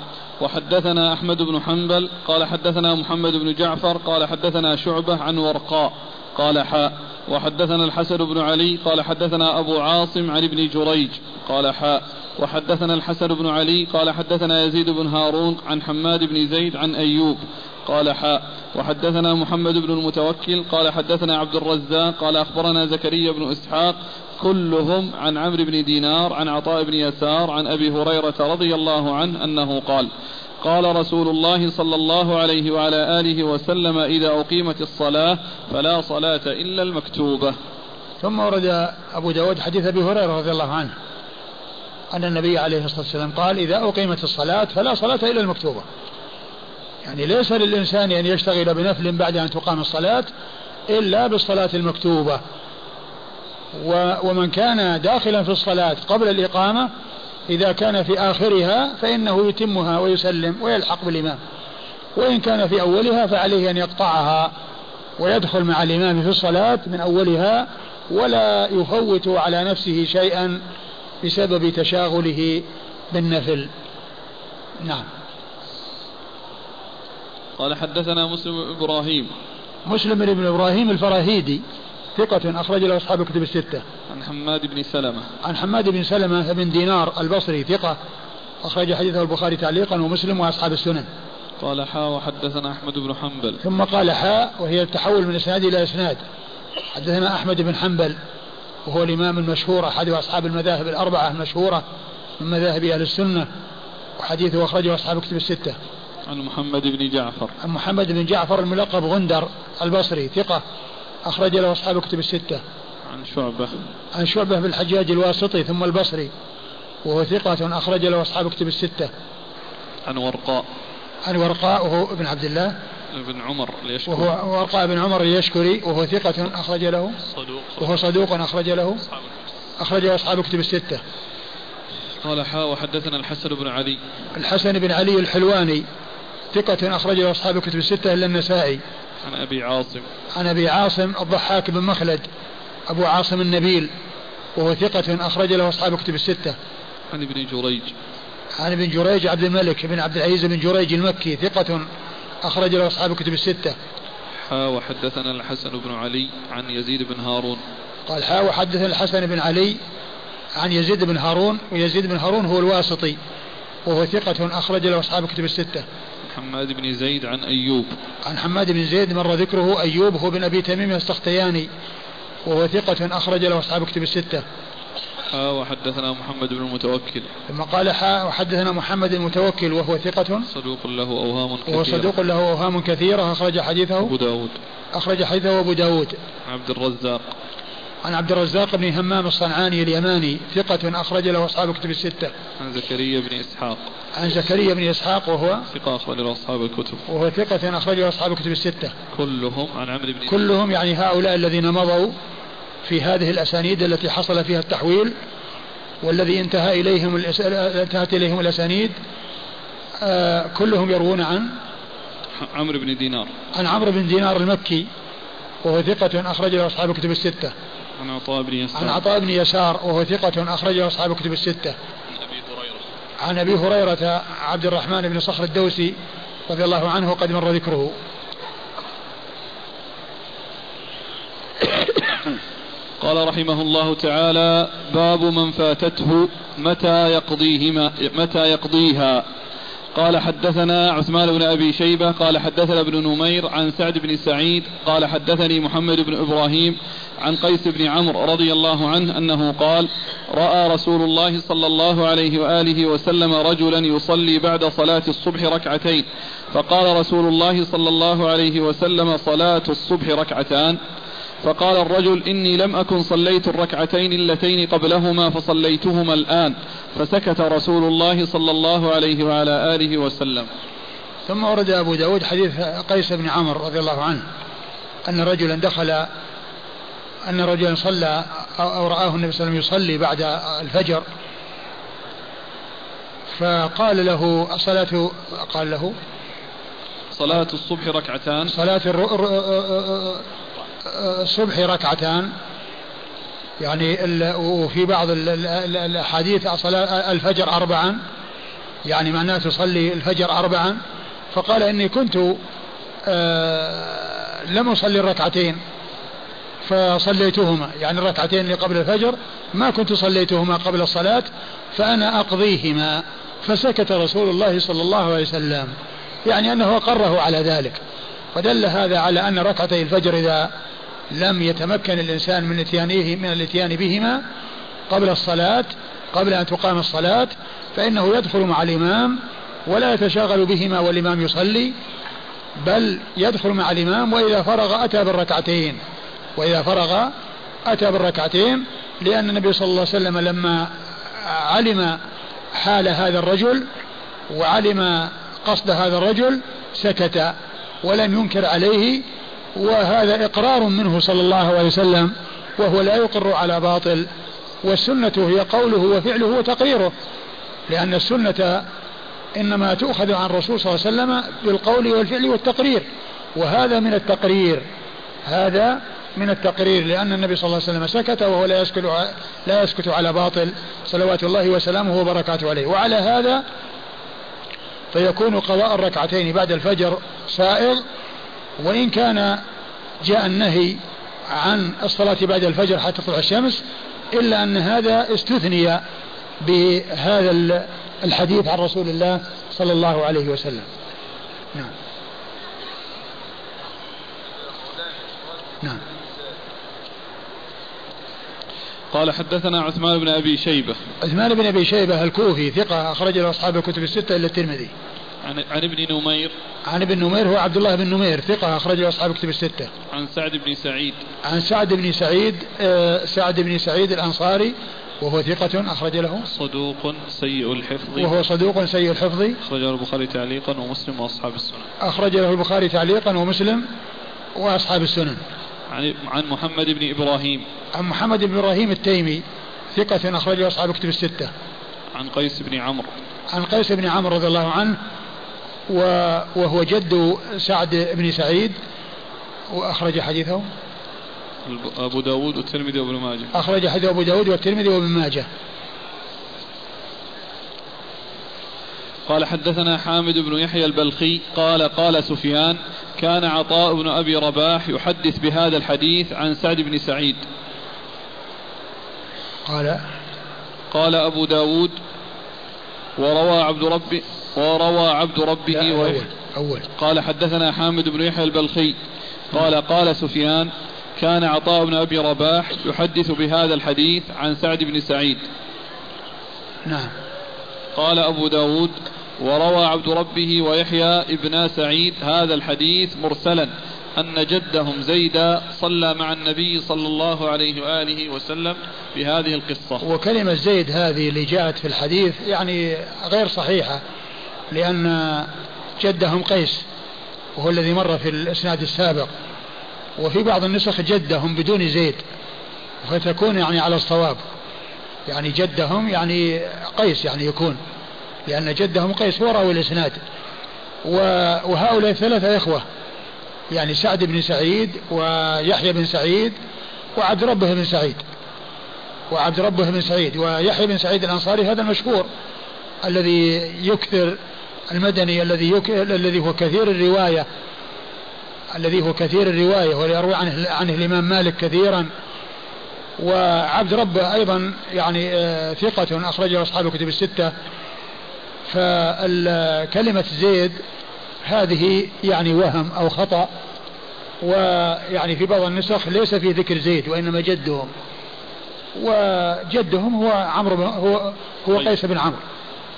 وحدثنا أحمد بن حنبل قال حدثنا محمد بن جعفر قال حدثنا شعبة عن ورقاء قال حاء وحدثنا الحسن بن علي قال حدثنا أبو عاصم عن ابن جريج قال حاء وحدثنا الحسن بن علي قال حدثنا يزيد بن هارون عن حماد بن زيد عن أيوب قال حاء وحدثنا محمد بن المتوكل قال حدثنا عبد الرزاق قال أخبرنا زكريا بن إسحاق كلهم عن عمرو بن دينار عن عطاء بن يسار عن أبي هريرة رضي الله عنه أنه قال قال رسول الله صلى الله عليه وعلى آله وسلم إذا أقيمت الصلاة فلا صلاة إلا المكتوبة. ثم ورد أبو داود حديث أبي هريرة رضي الله عنه. أن النبي عليه الصلاة والسلام قال إذا أقيمت الصلاة فلا صلاة إلا المكتوبة. يعني ليس للإنسان أن يشتغل بنفل بعد أن تقام الصلاة إلا بالصلاة المكتوبة. ومن كان داخلا في الصلاة قبل الإقامة إذا كان في آخرها فإنه يتمها ويسلم ويلحق بالإمام. وإن كان في أولها فعليه أن يقطعها ويدخل مع الإمام في الصلاة من أولها ولا يفوت على نفسه شيئا بسبب تشاغله بالنفل. نعم. قال حدثنا مسلم إبراهيم. مسلم بن إبراهيم الفراهيدي. ثقة أخرج له أصحاب الكتب الستة. عن حماد بن سلمة. عن حماد بن سلمة بن دينار البصري ثقة أخرج حديثه البخاري تعليقا ومسلم وأصحاب السنن. قال حاء وحدثنا أحمد بن حنبل. ثم قال حاء وهي التحول من إسناد إلى إسناد. حدثنا أحمد بن حنبل وهو الإمام المشهور أحد أصحاب المذاهب الأربعة المشهورة من مذاهب أهل السنة وحديثه أخرجه أصحاب كتب الستة. عن محمد بن جعفر. عن محمد بن جعفر الملقب غندر البصري ثقة أخرج له أصحاب كتب الستة. عن شعبة. عن شعبة بن الحجاج الواسطي ثم البصري وهو ثقة أخرج له أصحاب كتب الستة. عن ورقاء. عن ورقاء وهو ابن عبد الله. ابن عمر اليشكري وهو ورقاء بن عمر اليشكري وهو ثقة أخرج له صدوق وهو صدوق أخرج له أخرج له أصحاب كتب الستة. قال حاء وحدثنا الحسن بن علي. الحسن بن علي الحلواني ثقة أخرج له أصحاب كتب الستة إلا النسائي. عن أبي عاصم عن أبي عاصم الضحاك بن مخلد أبو عاصم النبيل وهو ثقة أخرج له أصحاب كتب الستة. عن ابن جريج. عن ابن جريج عبد الملك بن عبد العزيز بن جريج المكي ثقة أخرج له أصحاب كتب الستة. حا وحدثنا الحسن بن علي عن يزيد بن هارون. قال حا وحدثنا الحسن بن علي عن يزيد بن هارون ويزيد بن هارون هو الواسطي وهو ثقة أخرج له أصحاب كتب الستة. حماد بن زيد عن أيوب. عن حماد بن زيد مر ذكره أيوب هو بن أبي تميم السختياني وهو ثقة أخرج له أصحاب كتب الستة. حا وحدثنا محمد بن المتوكل. ثم قال حا وحدثنا محمد المتوكل وهو ثقة. صدوق له أوهام كثيرة. وهو صدوق له أوهام كثيرة أخرج حديثه. أبو داود. أخرج حديثه أبو داود. عبد الرزاق. عن عبد الرزاق بن همام الصنعاني اليماني ثقة أخرج له أصحاب كتب الستة. عن زكريا بن إسحاق. عن زكريا بن إسحاق وهو؟ ثقة أخرج له أصحاب الكتب. وهو ثقة أخرج له أصحاب الكتب الستة. كلهم عن عمرو بن كلهم يعني هؤلاء الذين مضوا في هذه الأسانيد التي حصل فيها التحويل والذي انتهى إليهم انتهت إليهم الأسانيد آه كلهم يروون عن عمرو بن دينار. عن عمرو بن دينار المكي وهو ثقة أخرج له أصحاب الكتب الستة. عن عطاء بن يسار. عن عطاء بن يسار وهو ثقة أخرج له أصحاب الكتب الستة. عن أبي هريرة. عن أبي هريرة عبد الرحمن بن صخر الدوسي رضي الله عنه قد مر ذكره. قال رحمه الله تعالى باب من فاتته متى يقضيهما متى يقضيها. قال حدثنا عثمان بن أبي شيبة قال حدثنا ابن نمير عن سعد بن سعيد قال حدثني محمد بن إبراهيم عن قيس بن عمرو رضي الله عنه أنه قال رأى رسول الله صلى الله عليه وآله وسلم رجلا يصلي بعد صلاة الصبح ركعتين فقال رسول الله صلى الله عليه وسلم صلاة الصبح ركعتان فقال الرجل إني لم أكن صليت الركعتين اللتين قبلهما فصليتهما الآن. فسكت رسول الله صلى الله عليه وعلى آله وسلم. ثم ورد أبو داود حديث قيس بن عمرو رضي الله عنه أن رجلا دخل أن رجلا صلى أو رآه النبي صلى الله عليه وسلم يصلي بعد الفجر. فقال له الصلاة قال له صلاة الصبح ركعتان. صلاة الصبح ركعتان. يعني وفي بعض الأحاديث الفجر اربعا. يعني معناه تصلي الفجر اربعا. فقال إني كنت آه، لم أصلي الركعتين فصليتهما. يعني الركعتين اللي قبل الفجر ما كنت صليتهما قبل الصلاة فأنا أقضيهما. فسكت رسول الله صلى الله عليه وسلم. يعني أنه أقره على ذلك. ودل هذا على أن ركعتي الفجر إذا لم يتمكن الإنسان من اتيانه من الإتيان بهما قبل الصلاة قبل أن تقام الصلاة فإنه يدخل مع الإمام ولا يتشاغل بهما والإمام يصلي بل يدخل مع الإمام وإذا فرغ أتى بالركعتين. وإذا فرغ أتى بالركعتين لأن النبي صلى الله عليه وسلم لما علم حال هذا الرجل وعلم قصد هذا الرجل سكت. ولم ينكر عليه وهذا إقرار منه صلى الله عليه وسلم وهو لا يقر على باطل والسنة هي قوله وفعله وتقريره لأن السنة إنما تؤخذ عن الرسول صلى الله عليه وسلم بالقول والفعل والتقرير وهذا من التقرير هذا من التقرير لأن النبي صلى الله عليه وسلم سكت وهو لا يسكت لا يسكت على باطل صلوات الله وسلامه وبركاته عليه. وعلى هذا فيكون قضاء الركعتين بعد الفجر سائغ وإن كان جاء النهي عن الصلاة بعد الفجر حتى تطلع الشمس إلا أن هذا استثني بهذا الحديث عن رسول الله صلى الله عليه وسلم. نعم. نعم. قال حدثنا عثمان بن أبي شيبة. عثمان بن أبي شيبة الكوفي ثقة اخرج له أصحاب الكتب الستة الا الترمذي. عن عن ابن نمير. عن ابن نمير هو عبد الله بن نمير ثقة أخرج له أصحاب الكتب الستة. عن سعد بن سعيد. عن سعد بن سعيد آه سعد بن سعيد الأنصاري وهو ثقة أخرج له. صدوق سيء الحفظ. وهو صدوق سيء الحفظ. أخرجه البخاري تعليقا ومسلم وأصحاب السنن. أخرج له البخاري تعليقا ومسلم وأصحاب السنن. عن عن محمد بن إبراهيم. عن محمد بن إبراهيم التيمي ثقة أخرجه أصحاب الكتب الستة. عن قيس بن عمرو. عن قيس بن عمرو رضي الله عنه وهو جد سعد بن سعيد وأخرج حديثه. أبو داود والترمذي وابن ماجه. أخرج حديث أبو داود والترمذي وابن ماجه. قال حدثنا حامد بن يحيى البلخي قال قال سفيان كان عطاء بن أبي رباح يحدث بهذا الحديث عن سعد بن سعيد. قال قال أبو داود وروى عبد ربي وروى عبد ربه أول, أول. قال حدثنا حامد بن يحيى البلخي قال قال سفيان كان عطاء بن أبي رباح يحدث بهذا الحديث عن سعد بن سعيد. نعم. قال أبو داود وروى عبد ربه ويحيى ابن سعيد هذا الحديث مرسلا أن جدهم زيدا صلى مع النبي صلى الله عليه وآله وسلم بهذه القصة. وكلمة زيد هذه اللي جاءت في الحديث يعني غير صحيحة لأن جدهم قيس وهو الذي مر في الإسناد السابق. وفي بعض النسخ جدهم بدون زيد فتكون يعني على الصواب. يعني جدهم يعني قيس يعني يكون. لأن جدهم قيس هو راوي الإسناد وهؤلاء الثلاثة إخوة. يعني سعد بن سعيد ويحيى بن سعيد وعبد ربه بن سعيد. وعبد ربه بن سعيد ويحيى بن سعيد الأنصاري هذا المشهور الذي يكثر المدني الذي. الذي هو كثير الرواية الذي هو كثير الرواية ويروي عنه عنه الإمام مالك كثيرا. وعبد ربه أيضا يعني آه، ثقة أخرجه أصحاب الكتب الستة. فكلمة زيد هذه يعني وهم أو خطأ ويعني في بعض النسخ ليس في ذكر زيد وإنما جدهم. وجدهم هو عمرو هو هو قيس بن عمرو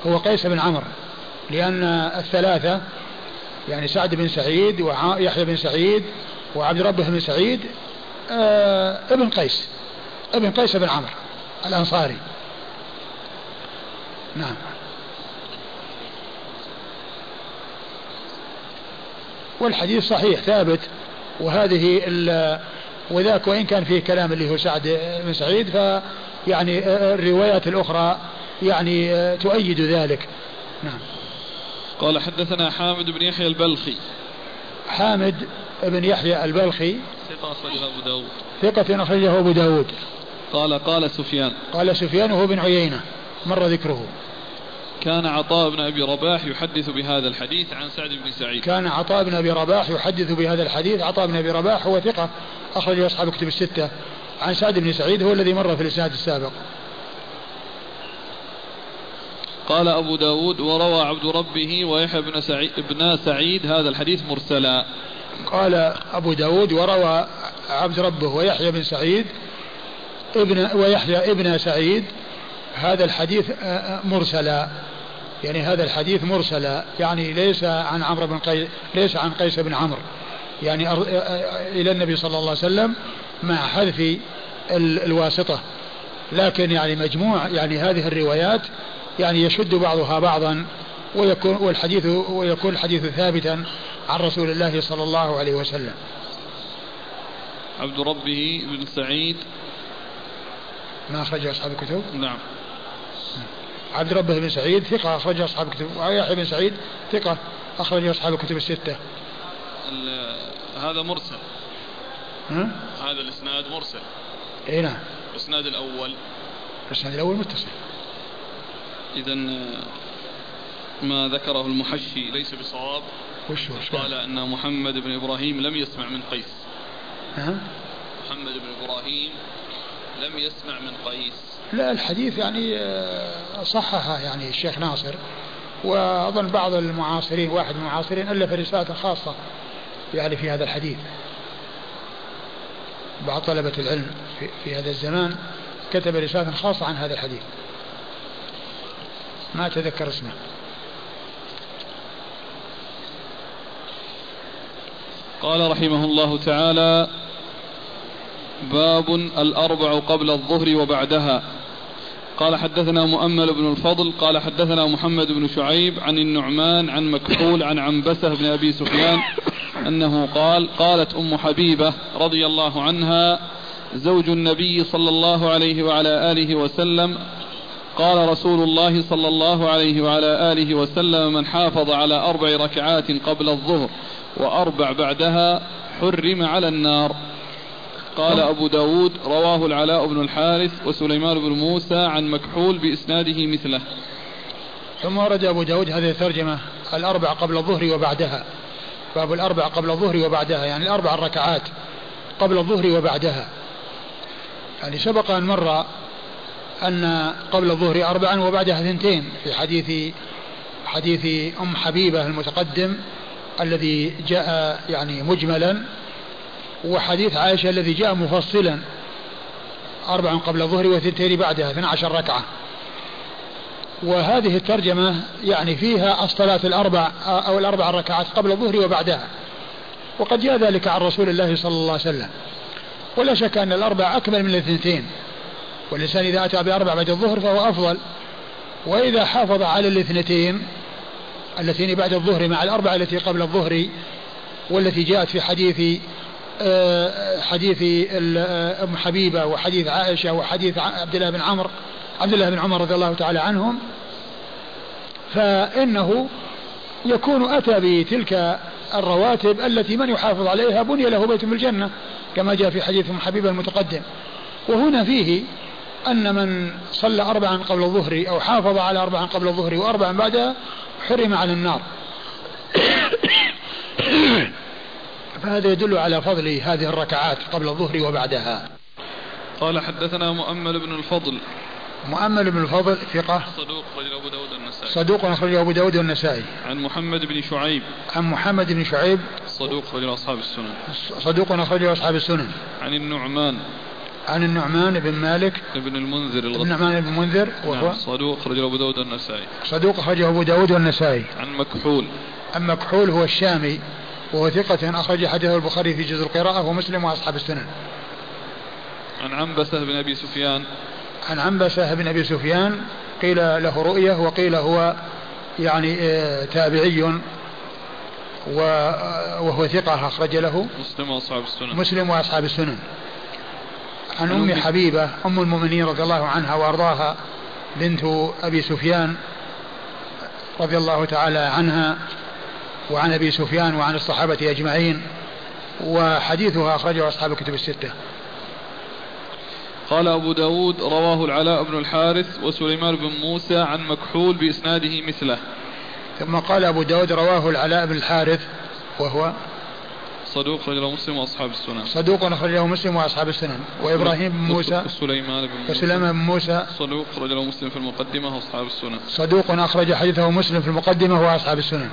هو قيس بن عمرو. لأن الثلاثة يعني سعد بن سعيد ويحيى بن سعيد وعبد ربه بن سعيد آه ابن قيس ابن قيس بن عمرو الأنصاري. نعم. والحديث صحيح ثابت. وهذه وذاك وإن كان فيه كلام اللي هو سعد بن سعيد فيعني الروايات الأخرى يعني تؤيد ذلك. نعم. قال حدثنا حامد بن يحيى البلخي. حامد بن يحيى البلخي. ثقة أخرجه أبو داود. ثقة أخرجه أبو داود. قال قال سفيان. قال سفيان وهو بن عيينة مر ذكره. كان عطاء بن أبي رباح يحدث بهذا الحديث عن سعد بن سعيد. كان عطاء بن أبي رباح يحدث بهذا الحديث. عطاء بن أبي رباح هو ثقة أخرجه أصحاب كتب الستة. عن سعد بن سعيد هو الذي مر في الإسناد السابق. قال أبو داود وروى عبد ربه ويحيى بن سعيد, بن سعيد هذا الحديث مرسلا. قال أبو داود وروى عبد ربه ويحيى بن سعيد ابن ويحيى ابن سعيد هذا الحديث آه، آه، مرسلا. يعني هذا الحديث مرسلا يعني ليس عن عمرو بن قيس ليس عن قيس بن عمرو يعني إلى النبي صلى الله عليه وسلم مع حذف الواسطة لكن يعني مجموع يعني هذه الروايات يعني يشد بعضها بعضا ويكون والحديث ويكون الحديث ثابتا عن رسول الله صلى الله عليه وسلم. عبد ربه بن سعيد ما أخرجه أصحاب الكتب؟ نعم. عبد ربه بن سعيد ثقة أخرجه أصحاب الكتب ويحيى بن سعيد ثقة أخرجه أصحاب الكتب الستة. هذا مرسل. ها؟ هذا الإسناد مرسل. إي نعم الإسناد الأول الإسناد الأول متصل اذا ما ذكره المحشي ليس بصواب وش قال أن محمد بن إبراهيم لم يسمع من قيس ها؟ محمد بن إبراهيم لم يسمع من قيس لا الحديث يعني آه، صححه يعني الشيخ ناصر وأظن بعض المعاصرين واحد من المعاصرين ألف رسالة خاصة يعني في هذا الحديث. بعض طلبة العلم في, في هذا الزمان كتب رسالة خاصة عن هذا الحديث. ما أتذكر اسمه. قال رحمه الله تعالى باب الأربع قبل الظهر وبعدها. قال حدثنا مؤمل بن الفضل قال حدثنا محمد بن شعيب عن النعمان عن مكحول عن عنبسة بن أبي سفيان أنه قال قالت أم حبيبة رضي الله عنها زوج النبي صلى الله عليه وعلى آله وسلم قال رسول الله صلى الله عليه وعلى آله وسلم من حافظ على أربع ركعات قبل الظهر وأربع بعدها حرم على النار قال أبو داود رواه العلاء بن الحارث وسليمان بن موسى عن مكحول بإسناده مثله. ثم ورد أبو داود هذه الترجمة الأربع قبل الظهر وبعدها. باب الأربع قبل الظهر وبعدها يعني الأربع الركعات قبل الظهر وبعدها. يعني سبق أن مر أن قبل الظهر أربعا وبعدها اثنتين في حديث حديث أم حبيبة المتقدم الذي جاء يعني مجملا وحديث عائشة الذي جاء مفصلا أربع قبل الظهر وثنتين بعدها 12 ركعة. وهذه الترجمة يعني فيها الصلاة الأربع أو الأربع ركعات قبل الظهر وبعدها. وقد جاء ذلك عن رسول الله صلى الله عليه وسلم. ولا شك أن الأربع أكمل من الاثنتين. والإنسان إذا أتى بأربع بعد الظهر فهو أفضل. وإذا حافظ على الاثنتين اللتين بعد الظهر مع الأربع التي قبل الظهر والتي جاءت في حديث حديث آه، أم حبيبة وحديث عائشة وحديث عبد الله بن عمرو عبد الله بن عمر رضي الله تعالى عنهم. فإنه يكون أتى بتلك الرواتب التي من يحافظ عليها بني له بيت في الجنة كما جاء في حديث أم حبيبة المتقدم. وهنا فيه أن من صلى أربعا قبل الظهر أو حافظ على أربعا قبل الظهر وأربعا بعدها حرم على النار. فهذا يدل على فضل هذه الركعات قبل الظهر وبعدها. قال حدثنا مؤمل بن الفضل. مؤمل بن الفضل ثقة. صدوق رجل أبو داود النسائي صدوق أخرجه أبو داود النسائي عن محمد بن شعيب. عن محمد بن شعيب. صدوق رجل أصحاب السنن. صدوق أخرجه أصحاب السنن. عن النعمان. عن النعمان بن مالك. ابن المنذر الغطفاني النعمان بن المنذر. وهو نعم صدوق أخرجه أبو داود النسائي صدوق أخرجه أبو داود النسائي عن مكحول. عن مكحول هو الشامي. وهو ثقة أخرج حديثه البخاري في جزء القراءة ومسلم وأصحاب السنن. عن عنبسة بن أبي سفيان. عن عنبسة بن أبي سفيان قيل له رؤية وقيل هو يعني آه، تابعي وهو ثقة أخرج له مسلم وأصحاب السنن. مسلم وأصحاب السنن. عن أم حبيبة أم المؤمنين رضي الله عنها وأرضاها بنت أبي سفيان رضي الله تعالى عنها. وعن أبي سفيان وعن الصحابة أجمعين وحديثها أخرجه أصحاب الكتب الستة. قال أبو داود رواه العلاء بن الحارث وسليمان بن موسى عن مكحول بإسناده مثله. ثم قال أبو داود رواه العلاء بن الحارث وهو صدوق رجله مسلم وأصحاب السنن. صدوق رجله مسلم وأصحاب السنن. وإبراهيم بن موسى وسليمان بن موسى. وسليمان بن موسى. صدوق رجله مسلم في المقدمة وأصحاب السنن. صدوق أخرج حديثه مسلم في المقدمة وأصحاب السنن.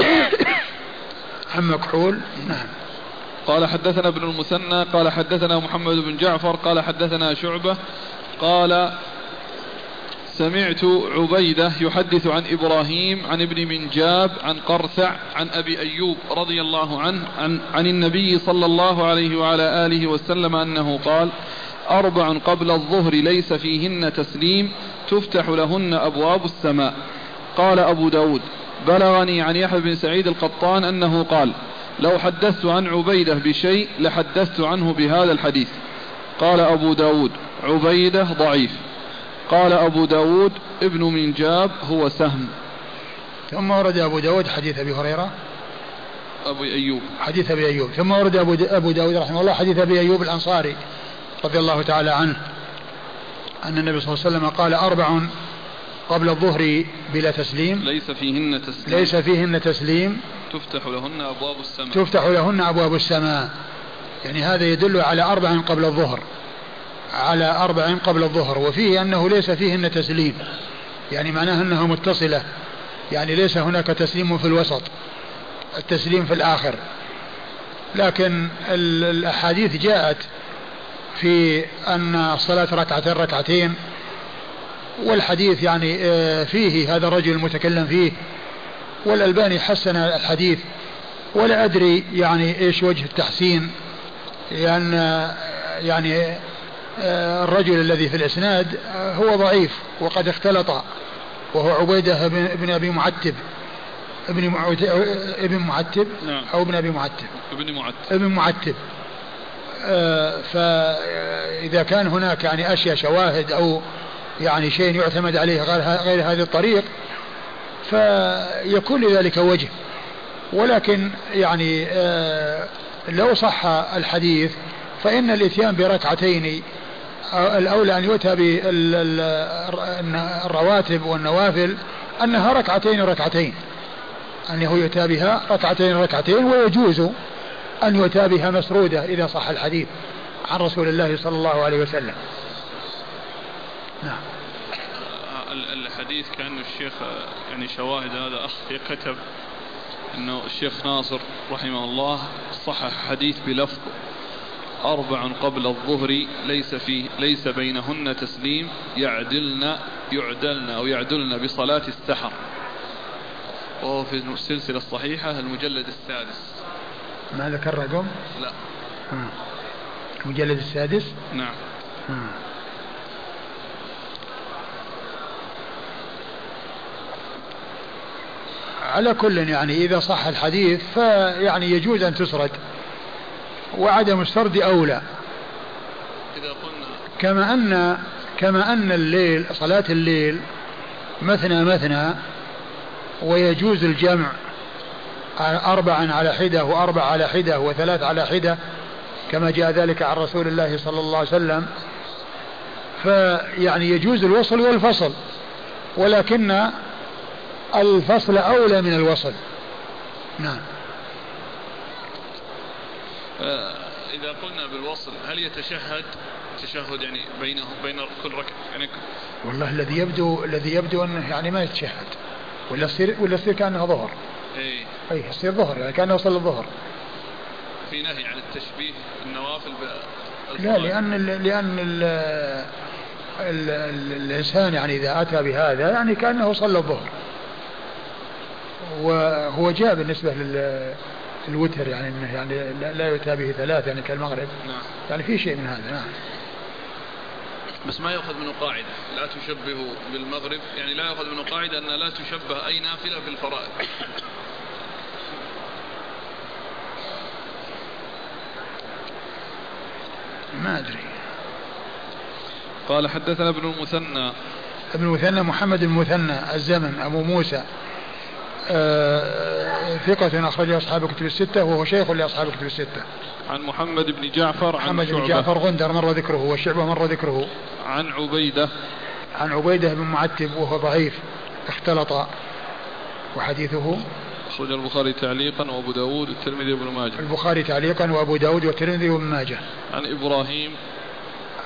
عن مكحول؟ نعم. قال حدثنا ابن المثنى قال حدثنا محمد بن جعفر قال حدثنا شعبة قال سمعت عبيدة يحدث عن إبراهيم عن ابن منجاب عن قرثع عن أبي أيوب رضي الله عنه عن, عن النبي صلى الله عليه وعلى آله وسلم أنه قال أربع قبل الظهر ليس فيهن تسليم تفتح لهن أبواب السماء. قال أبو داود بلغني عن يحيى بن سعيد القطان أنه قال لو حدثت عن عبيدة بشيء لحدثت عنه بهذا الحديث. قال أبو داود عبيدة ضعيف. قال أبو داود ابن منجاب هو سهم. ثم ورد أبو داود حديث أبي هريرة. أبو أيوب. حديث أبي أيوب. ثم ورد أبو, أبو داود رحمه الله حديث أبي أيوب الأنصاري رضي الله تعالى عنه. أن النبي صلى الله عليه وسلم قال أربع قبل الظهر بلا تسليم. ليس فيهن تسليم. ليس فيهن تسليم. تفتح لهن أبواب السماء. تفتح لهن أبواب السماء. يعني هذا يدل على أربع قبل الظهر. على أربع قبل الظهر. وفيه أنه ليس فيهن تسليم. يعني معناه أنها متصلة. يعني ليس هناك تسليم في الوسط. التسليم في الآخر. لكن الأحاديث جاءت في أن الصلاة ركعتين ركعتين والحديث يعني آه، فيه هذا الرجل المتكلم فيه والألباني حسن الحديث ولا أدري يعني إيش وجه التحسين لأن يعني آه، الرجل الذي في الإسناد آه، هو ضعيف وقد اختلط وهو عبيدة بن أبي معتب ابن ابن معتب نعم. أو ابن أبي معتب. ابن معتب. ابن معتب. آه، فإذا كان هناك يعني أشياء شواهد أو يعني شيء يعتمد عليه غير هذه الطريق فيكون لذلك وجه. ولكن يعني لو صح الحديث فإن الإتيان بركعتين الأولى أن يؤتى بالرواتب والنوافل أنها ركعتين ركعتين. أنه يؤتى بها ركعتين ركعتين ويجوز أن يؤتى بها مسرودة إذا صح الحديث عن رسول الله صلى الله عليه وسلم. نعم الحديث كأنه الشيخ يعني شواهد هذا أخ كتب أنه الشيخ ناصر رحمه الله صحح حديث بلفظ أربع قبل الظهر ليس فيه ليس بينهن تسليم يعدلن يعدلن أو يعدلن بصلاة السحر وهو في السلسلة الصحيحة المجلد السادس ما ذكر رقم؟ لا آه. المجلد السادس؟ نعم آه. على كل يعني إذا صح الحديث فيعني يجوز أن تسرد وعدم السرد أولى. إذا قلنا كما أن كما أن الليل صلاة الليل مثنى مثنى ويجوز الجمع أربعا على حدة وأربع على حدة وثلاث على حدة كما جاء ذلك عن رسول الله صلى الله عليه وسلم. فيعني يجوز الوصل والفصل ولكن الفصل أولى من الوصل. نعم. إذا قلنا بالوصل هل يتشهد؟ تشهد يعني بينه بين كل ركعة يعني والله الذي يبدو الذي يبدو أنه يعني ما يتشهد. ولا يصير ولا يصير كأنه ظهر. اي اي يصير ظهر يعني كأنه وصل الظهر. في نهي عن التشبيه النوافل لا لأن ال لأن ال ال ال الإنسان يعني إذا أتى بهذا يعني كأنه صلى الظهر. وهو جاء بالنسبة لل الوتر يعني إنه يعني لا يؤتى به ثلاث يعني كالمغرب. نعم. يعني في شيء من هذا نعم. بس ما يؤخذ منه قاعدة. لا تشبه بالمغرب. يعني لا يؤخذ منه قاعدة أن لا تشبه أي نافلة بالفرائض ما أدري. قال حدثنا ابن المثنى. ابن المثنى محمد المثنى الزمن أبو موسى. ثقة أخرجه أصحاب الكتب الستة وهو شيخ لأصحاب الكتب الستة. عن محمد بن جعفر عن محمد بن جعفر غندر مر ذكره وشعبة مر ذكره. عن عبيدة. عن عبيدة بن معتب وهو ضعيف اختلط وحديثه. أخرج البخاري تعليقا وأبو داود والترمذي وابن ماجه. البخاري تعليقا وأبو داود والترمذي وابن ماجه. عن إبراهيم.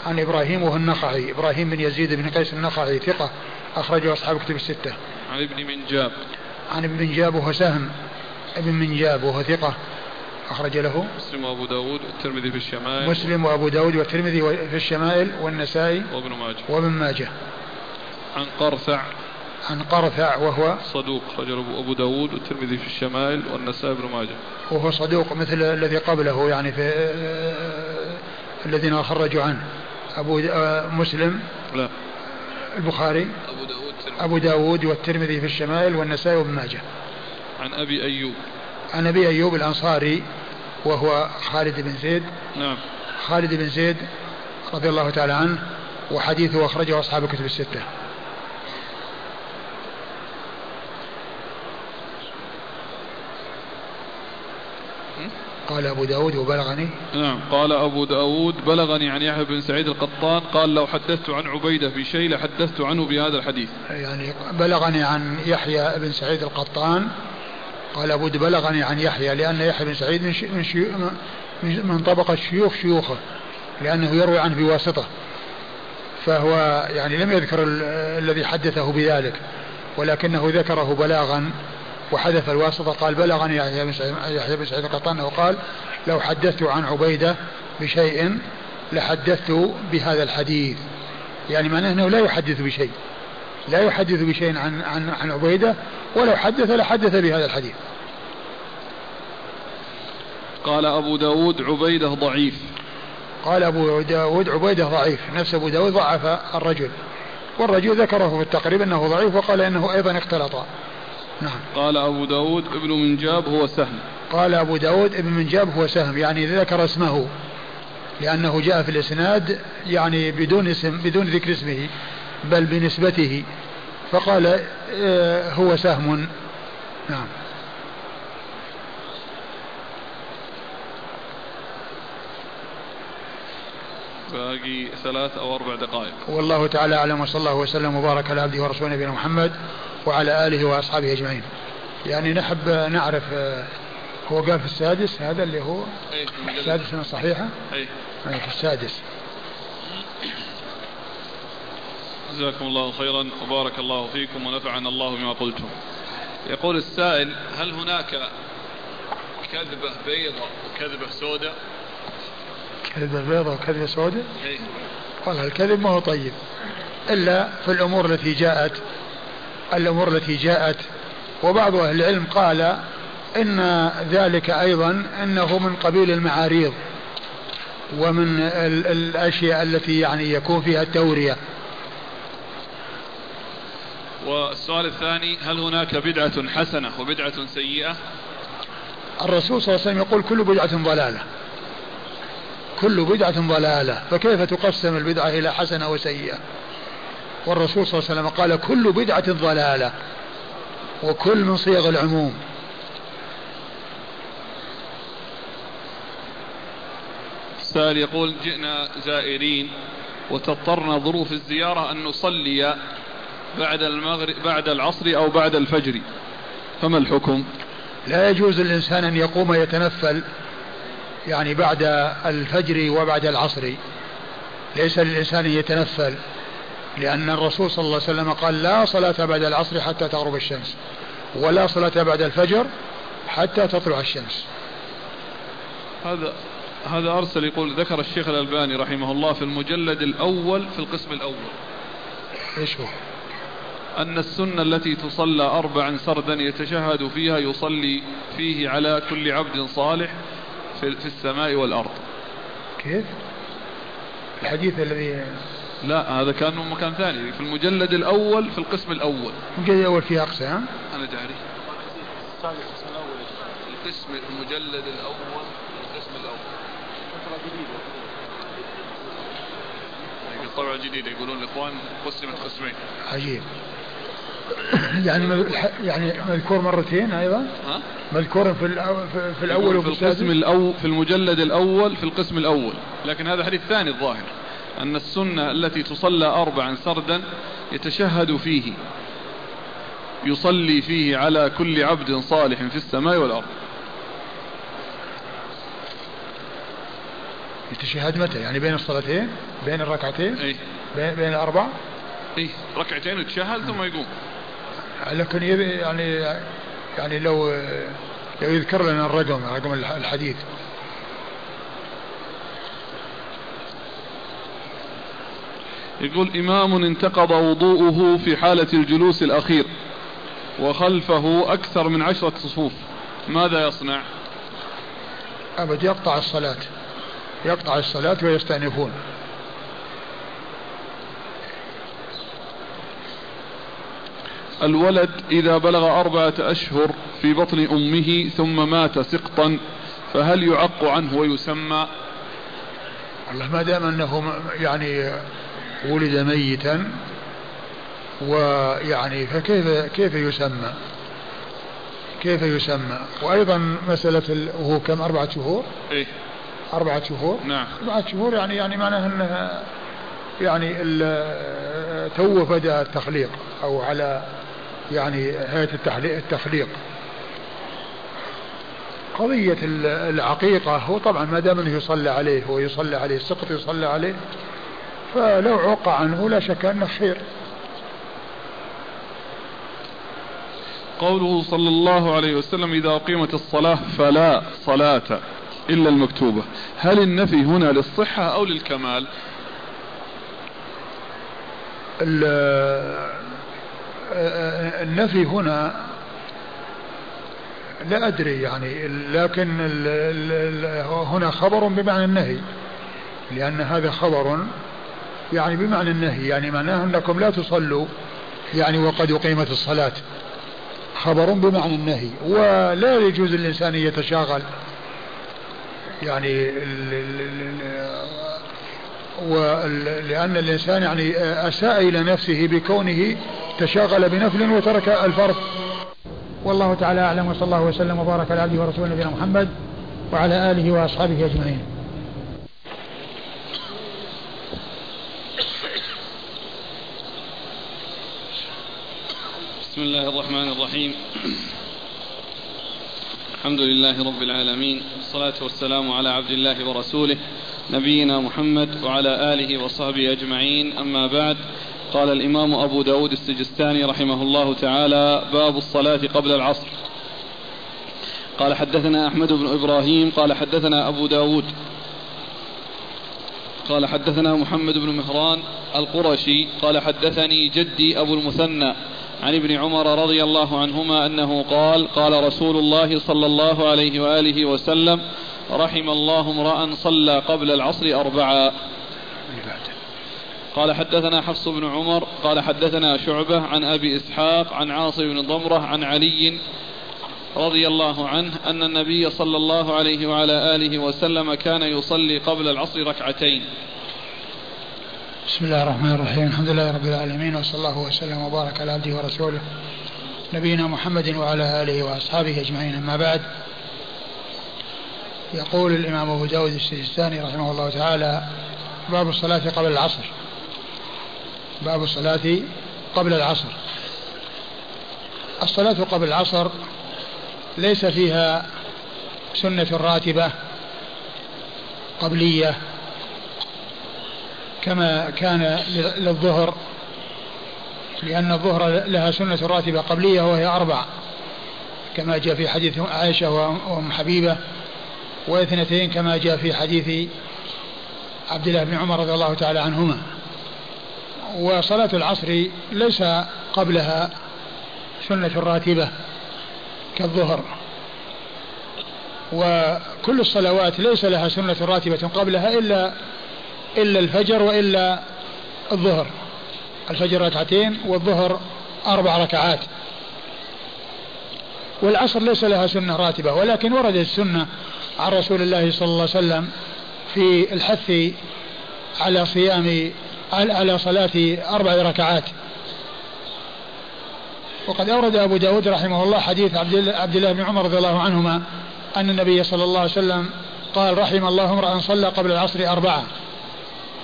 عن إبراهيم وهو النخعي. إبراهيم بن يزيد بن قيس النخعي ثقة أخرجه أصحاب كتب الستة. عن ابن منجاب. عن ابن منجاب وهو سهم ابن منجاب وهو ثقة أخرج له. مسلم وأبو داود والترمذي في الشمائل. مسلم وأبو داود والترمذي في الشمائل والنسائي وابن ماجه. وابن ماجه. عن قرثع. عن قرثع وهو صدوق رجل أبو داود والترمذي في الشمائل والنسائي بن ماجه. وهو صدوق مثل الذي قبله يعني في الذين خرجوا عنه. أبو مسلم لا. البخاري. أبو داود. أبو داود والترمذي في الشمائل والنسائي وابن ماجه. عن أبي أيوب. عن أبي أيوب الأنصاري وهو خالد بن زيد. نعم. خالد بن زيد رضي الله تعالى عنه وحديثه أخرجه أصحاب الكتب الستة. قال أبو داود وبلغني؟ نعم قال أبو داود بلغني عن يحيى بن سعيد القطان قال لو حدثت عن عبيدة بشيء لحدثت عنه بهذا الحديث. يعني بلغني عن يحيى بن سعيد القطان قال أبو بلغني عن يحيى لأن يحيى بن سعيد من, من, شيو من طبقة شيوخ شيوخه لأنه يروي عنه بواسطة. فهو يعني لم يذكر الذي حدثه بذلك ولكنه ذكره بلاغا وحذف الواسطة قال بلغني يحيى بن سعيد القطان وقال لو حدثت عن عبيدة بشيء لحدثت بهذا الحديث. يعني معناه أنه لا يحدث بشيء. لا يحدث بشيء عن عن عن عبيدة ولو حدث لحدث بهذا الحديث. قال أبو داود عبيدة ضعيف. قال أبو داود عبيدة ضعيف. نفس أبو داود ضعف الرجل. والرجل ذكره في التقريب أنه ضعيف وقال إنه أيضا اختلط. نعم. قال أبو داود ابن منجاب هو سهم. قال أبو داود ابن منجاب هو سهم يعني ذكر اسمه لأنه جاء في الإسناد يعني بدون اسم بدون ذكر اسمه بل بنسبته فقال آه، هو سهم. نعم. باقي ثلاث أو أربع دقائق. والله تعالى أعلم وصلى الله وسلم وبارك على عبده ورسوله نبينا محمد وعلى آله وأصحابه أجمعين. يعني نحب نعرف آه، هو قال في السادس هذا اللي هو؟ إيه، السادس من الصحيحة؟ أي أيه في السادس. جزاكم الله خيرا وبارك الله فيكم ونفعنا الله بما قلتم. يقول السائل هل هناك كذبة بيضة وكذبة سوداء؟ كذبة بيضة وكذبة سوداء إيه. والله الكذب ما هو طيب. إلا في الأمور التي جاءت الأمور التي جاءت وبعض أهل العلم قال إن ذلك أيضا أنه من قبيل المعاريض ومن الأشياء التي يعني يكون فيها التورية. والسؤال الثاني هل هناك بدعة حسنة وبدعة سيئة؟ الرسول صلى الله عليه وسلم يقول كل بدعة ضلالة. كل بدعة ضلالة فكيف تقسم البدعة إلى حسنة وسيئة؟ والرسول صلى الله عليه وسلم قال كل بدعة ضلالة وكل من صيغ العموم. السائل يقول جئنا زائرين وتضطرنا ظروف الزيارة أن نصلي بعد المغرب بعد العصر أو بعد الفجر. فما الحكم؟ لا يجوز للإنسان أن يقوم يتنفل يعني بعد الفجر وبعد العصر. ليس للإنسان أن يتنفل لأن الرسول صلى الله عليه وسلم قال لا صلاة بعد العصر حتى تغرب الشمس ولا صلاة بعد الفجر حتى تطلع الشمس. هذا هذا أرسل يقول ذكر الشيخ الألباني رحمه الله في المجلد الأول في القسم الأول. إيش هو؟ أن السنة التي تصلى أربعا سردا يتشهد فيها يصلي فيه على كل عبد صالح في, في السماء والأرض. كيف؟ الحديث الذي لا هذا كان من مكان ثاني. في المجلد الأول في القسم الأول. المجلد الأول فيه أقصى ها؟ أنا داري القسم الأول القسم المجلد الأول. القسم الأول طبعة جديدة يقولون الإخوان قسمت قسمين. عجيب. يعني يعني مذكور مرتين أيضا؟ مذكور في في الأول وفي في القسم الأول في المجلد الأول في القسم الأول. لكن هذا حديث ثاني الظاهر أن السنة التي تصلى أربعا سردا يتشهد فيه يصلي فيه على كل عبد صالح في السماء والأرض. يتشهد متى؟ يعني بين الصلاتين؟ بين الركعتين؟ اي بين, بين الأربع اي ركعتين يتشهد ثم يقوم. لكن يعني يعني لو لو يذكر لنا الرقم رقم الحديث. يقول إمام انتقض وضوءه في حالة الجلوس الأخير وخلفه أكثر من عشرة صفوف. ماذا يصنع؟ أبد يقطع الصلاة. يقطع الصلاة ويستأنفون. الولد إذا بلغ أربعة أشهر في بطن أمه ثم مات سقطا فهل يعق عنه ويسمى؟ والله ما دام أنه يعني ولد ميتا ويعني فكيف كيف يسمى؟ كيف يسمى؟ وأيضا مسألة وهو كم؟ أربعة شهور؟ إيه. أربعة شهور؟ نعم. أربعة شهور يعني يعني معناها أنها يعني تو بدأ التخليق أو على يعني هيئة التخليق. قضية العقيقة هو طبعا ما دام أنه يصلى عليه ويصلى عليه السقط يصلى عليه فلو عق عنه لا شك أنه خير. قوله صلى الله عليه وسلم إذا أقيمت الصلاة فلا صلاة إلا المكتوبة. هل النفي هنا للصحة أو للكمال؟ النفي هنا لا أدري يعني لكن هنا خبر بمعنى النهي لأن هذا خبر يعني بمعنى النهي يعني معناه أنكم لا تصلوا يعني وقد أقيمت الصلاة خبر بمعنى النهي ولا يجوز للإنسان يتشاغل يعني ولأن الإنسان يعني أساء إلى نفسه بكونه تشاغل بنفل وترك الفرض. والله تعالى أعلم وصلى الله وسلم وبارك على عبده ورسوله نبينا محمد وعلى آله وأصحابه أجمعين. بسم الله الرحمن الرحيم. الحمد لله رب العالمين والصلاة والسلام على عبد الله ورسوله. نبينا محمد وعلى آله وصحبه أجمعين. أما بعد قال الإمام أبو داود السجستاني رحمه الله تعالى باب الصلاة قبل العصر. قال حدثنا أحمد بن إبراهيم قال حدثنا أبو داود قال حدثنا محمد بن مهران القرشي قال حدثني جدي أبو المثنى عن ابن عمر رضي الله عنهما أنه قال قال رسول الله صلى الله عليه وآله وسلم رحم الله امرأ صلى قبل العصر أربعا قال حدثنا حفص بن عمر قال حدثنا شعبة عن أبي إسحاق عن عاصم بن ضمرة عن علي رضي الله عنه أن النبي صلى الله عليه وعلى آله وسلم كان يصلي قبل العصر ركعتين. بسم الله الرحمن الرحيم. الحمد لله رب العالمين وصلى الله وسلم وبارك على عبده ورسوله نبينا محمد وعلى آله وأصحابه أجمعين. أما بعد يقول الإمام أبو داود السجستاني رحمه الله تعالى باب الصلاة قبل العصر. باب الصلاة قبل العصر. الصلاة قبل العصر ليس فيها سنة راتبة قبلية كما كان للظهر لأن الظهر لها سنة راتبة قبلية وهي أربع كما جاء في حديث عائشة وأم حبيبة. واثنتين كما جاء في حديث عبد الله بن عمر رضي الله تعالى عنهما. وصلاة العصر ليس قبلها سنة راتبة كالظهر. وكل الصلوات ليس لها سنة راتبة قبلها إلا إلا الفجر وإلا الظهر. الفجر ركعتين والظهر أربع ركعات. والعصر ليس لها سنة راتبة ولكن وردت السنة عن رسول الله صلى الله عليه وسلم في الحث على صيام على صلاة أربع ركعات. وقد أورد أبو داود رحمه الله حديث عبد الله بن عمر رضي الله عنهما أن النبي صلى الله عليه وسلم قال رحم الله امرأ صلى قبل العصر أربعة.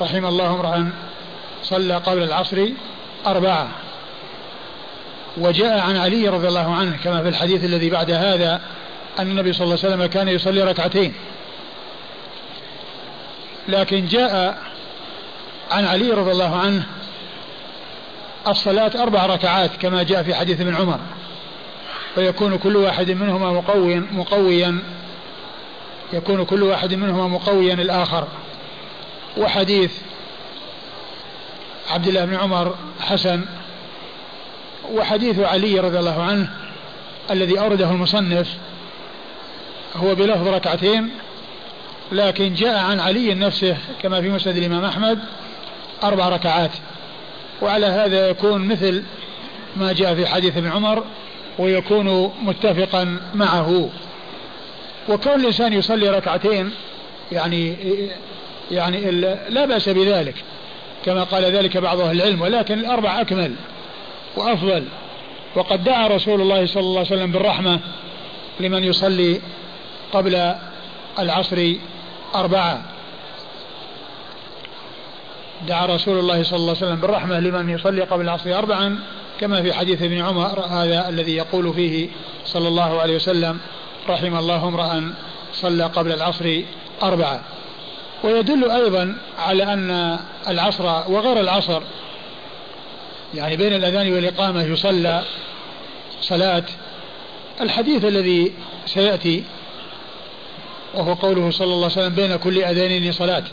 رحم الله امرأ صلى قبل العصر أربعة. وجاء عن علي رضي الله عنه كما في الحديث الذي بعد هذا أن النبي صلى الله عليه وسلم كان يصلي ركعتين. لكن جاء عن علي رضي الله عنه الصلاة أربع ركعات كما جاء في حديث ابن عمر. ويكون كل واحد منهما مقويا مقويا. يكون كل واحد منهما مقويا الآخر. وحديث عبد الله بن عمر حسن. وحديث علي رضي الله عنه الذي أورده المصنف هو بلفظ ركعتين لكن جاء عن علي نفسه كما في مسند الإمام أحمد أربع ركعات. وعلى هذا يكون مثل ما جاء في حديث ابن عمر ويكون متفقا معه. وكون الإنسان يصلي ركعتين يعني يعني لا بأس بذلك كما قال ذلك بعض أهل العلم ولكن الأربع أكمل وأفضل. وقد دعا رسول الله صلى الله عليه وسلم بالرحمة لمن يصلي قبل العصر أربعة. دعا رسول الله صلى الله عليه وسلم بالرحمة لمن يصلي قبل العصر أربعا كما في حديث ابن عمر هذا الذي يقول فيه صلى الله عليه وسلم رحم الله امرأ صلى قبل العصر أربعة. ويدل أيضا على أن العصر وغير العصر يعني بين الأذان والإقامة يصلى صلاة. الحديث الذي سيأتي وهو قوله صلى الله عليه وسلم بين كل أذانين صلاة.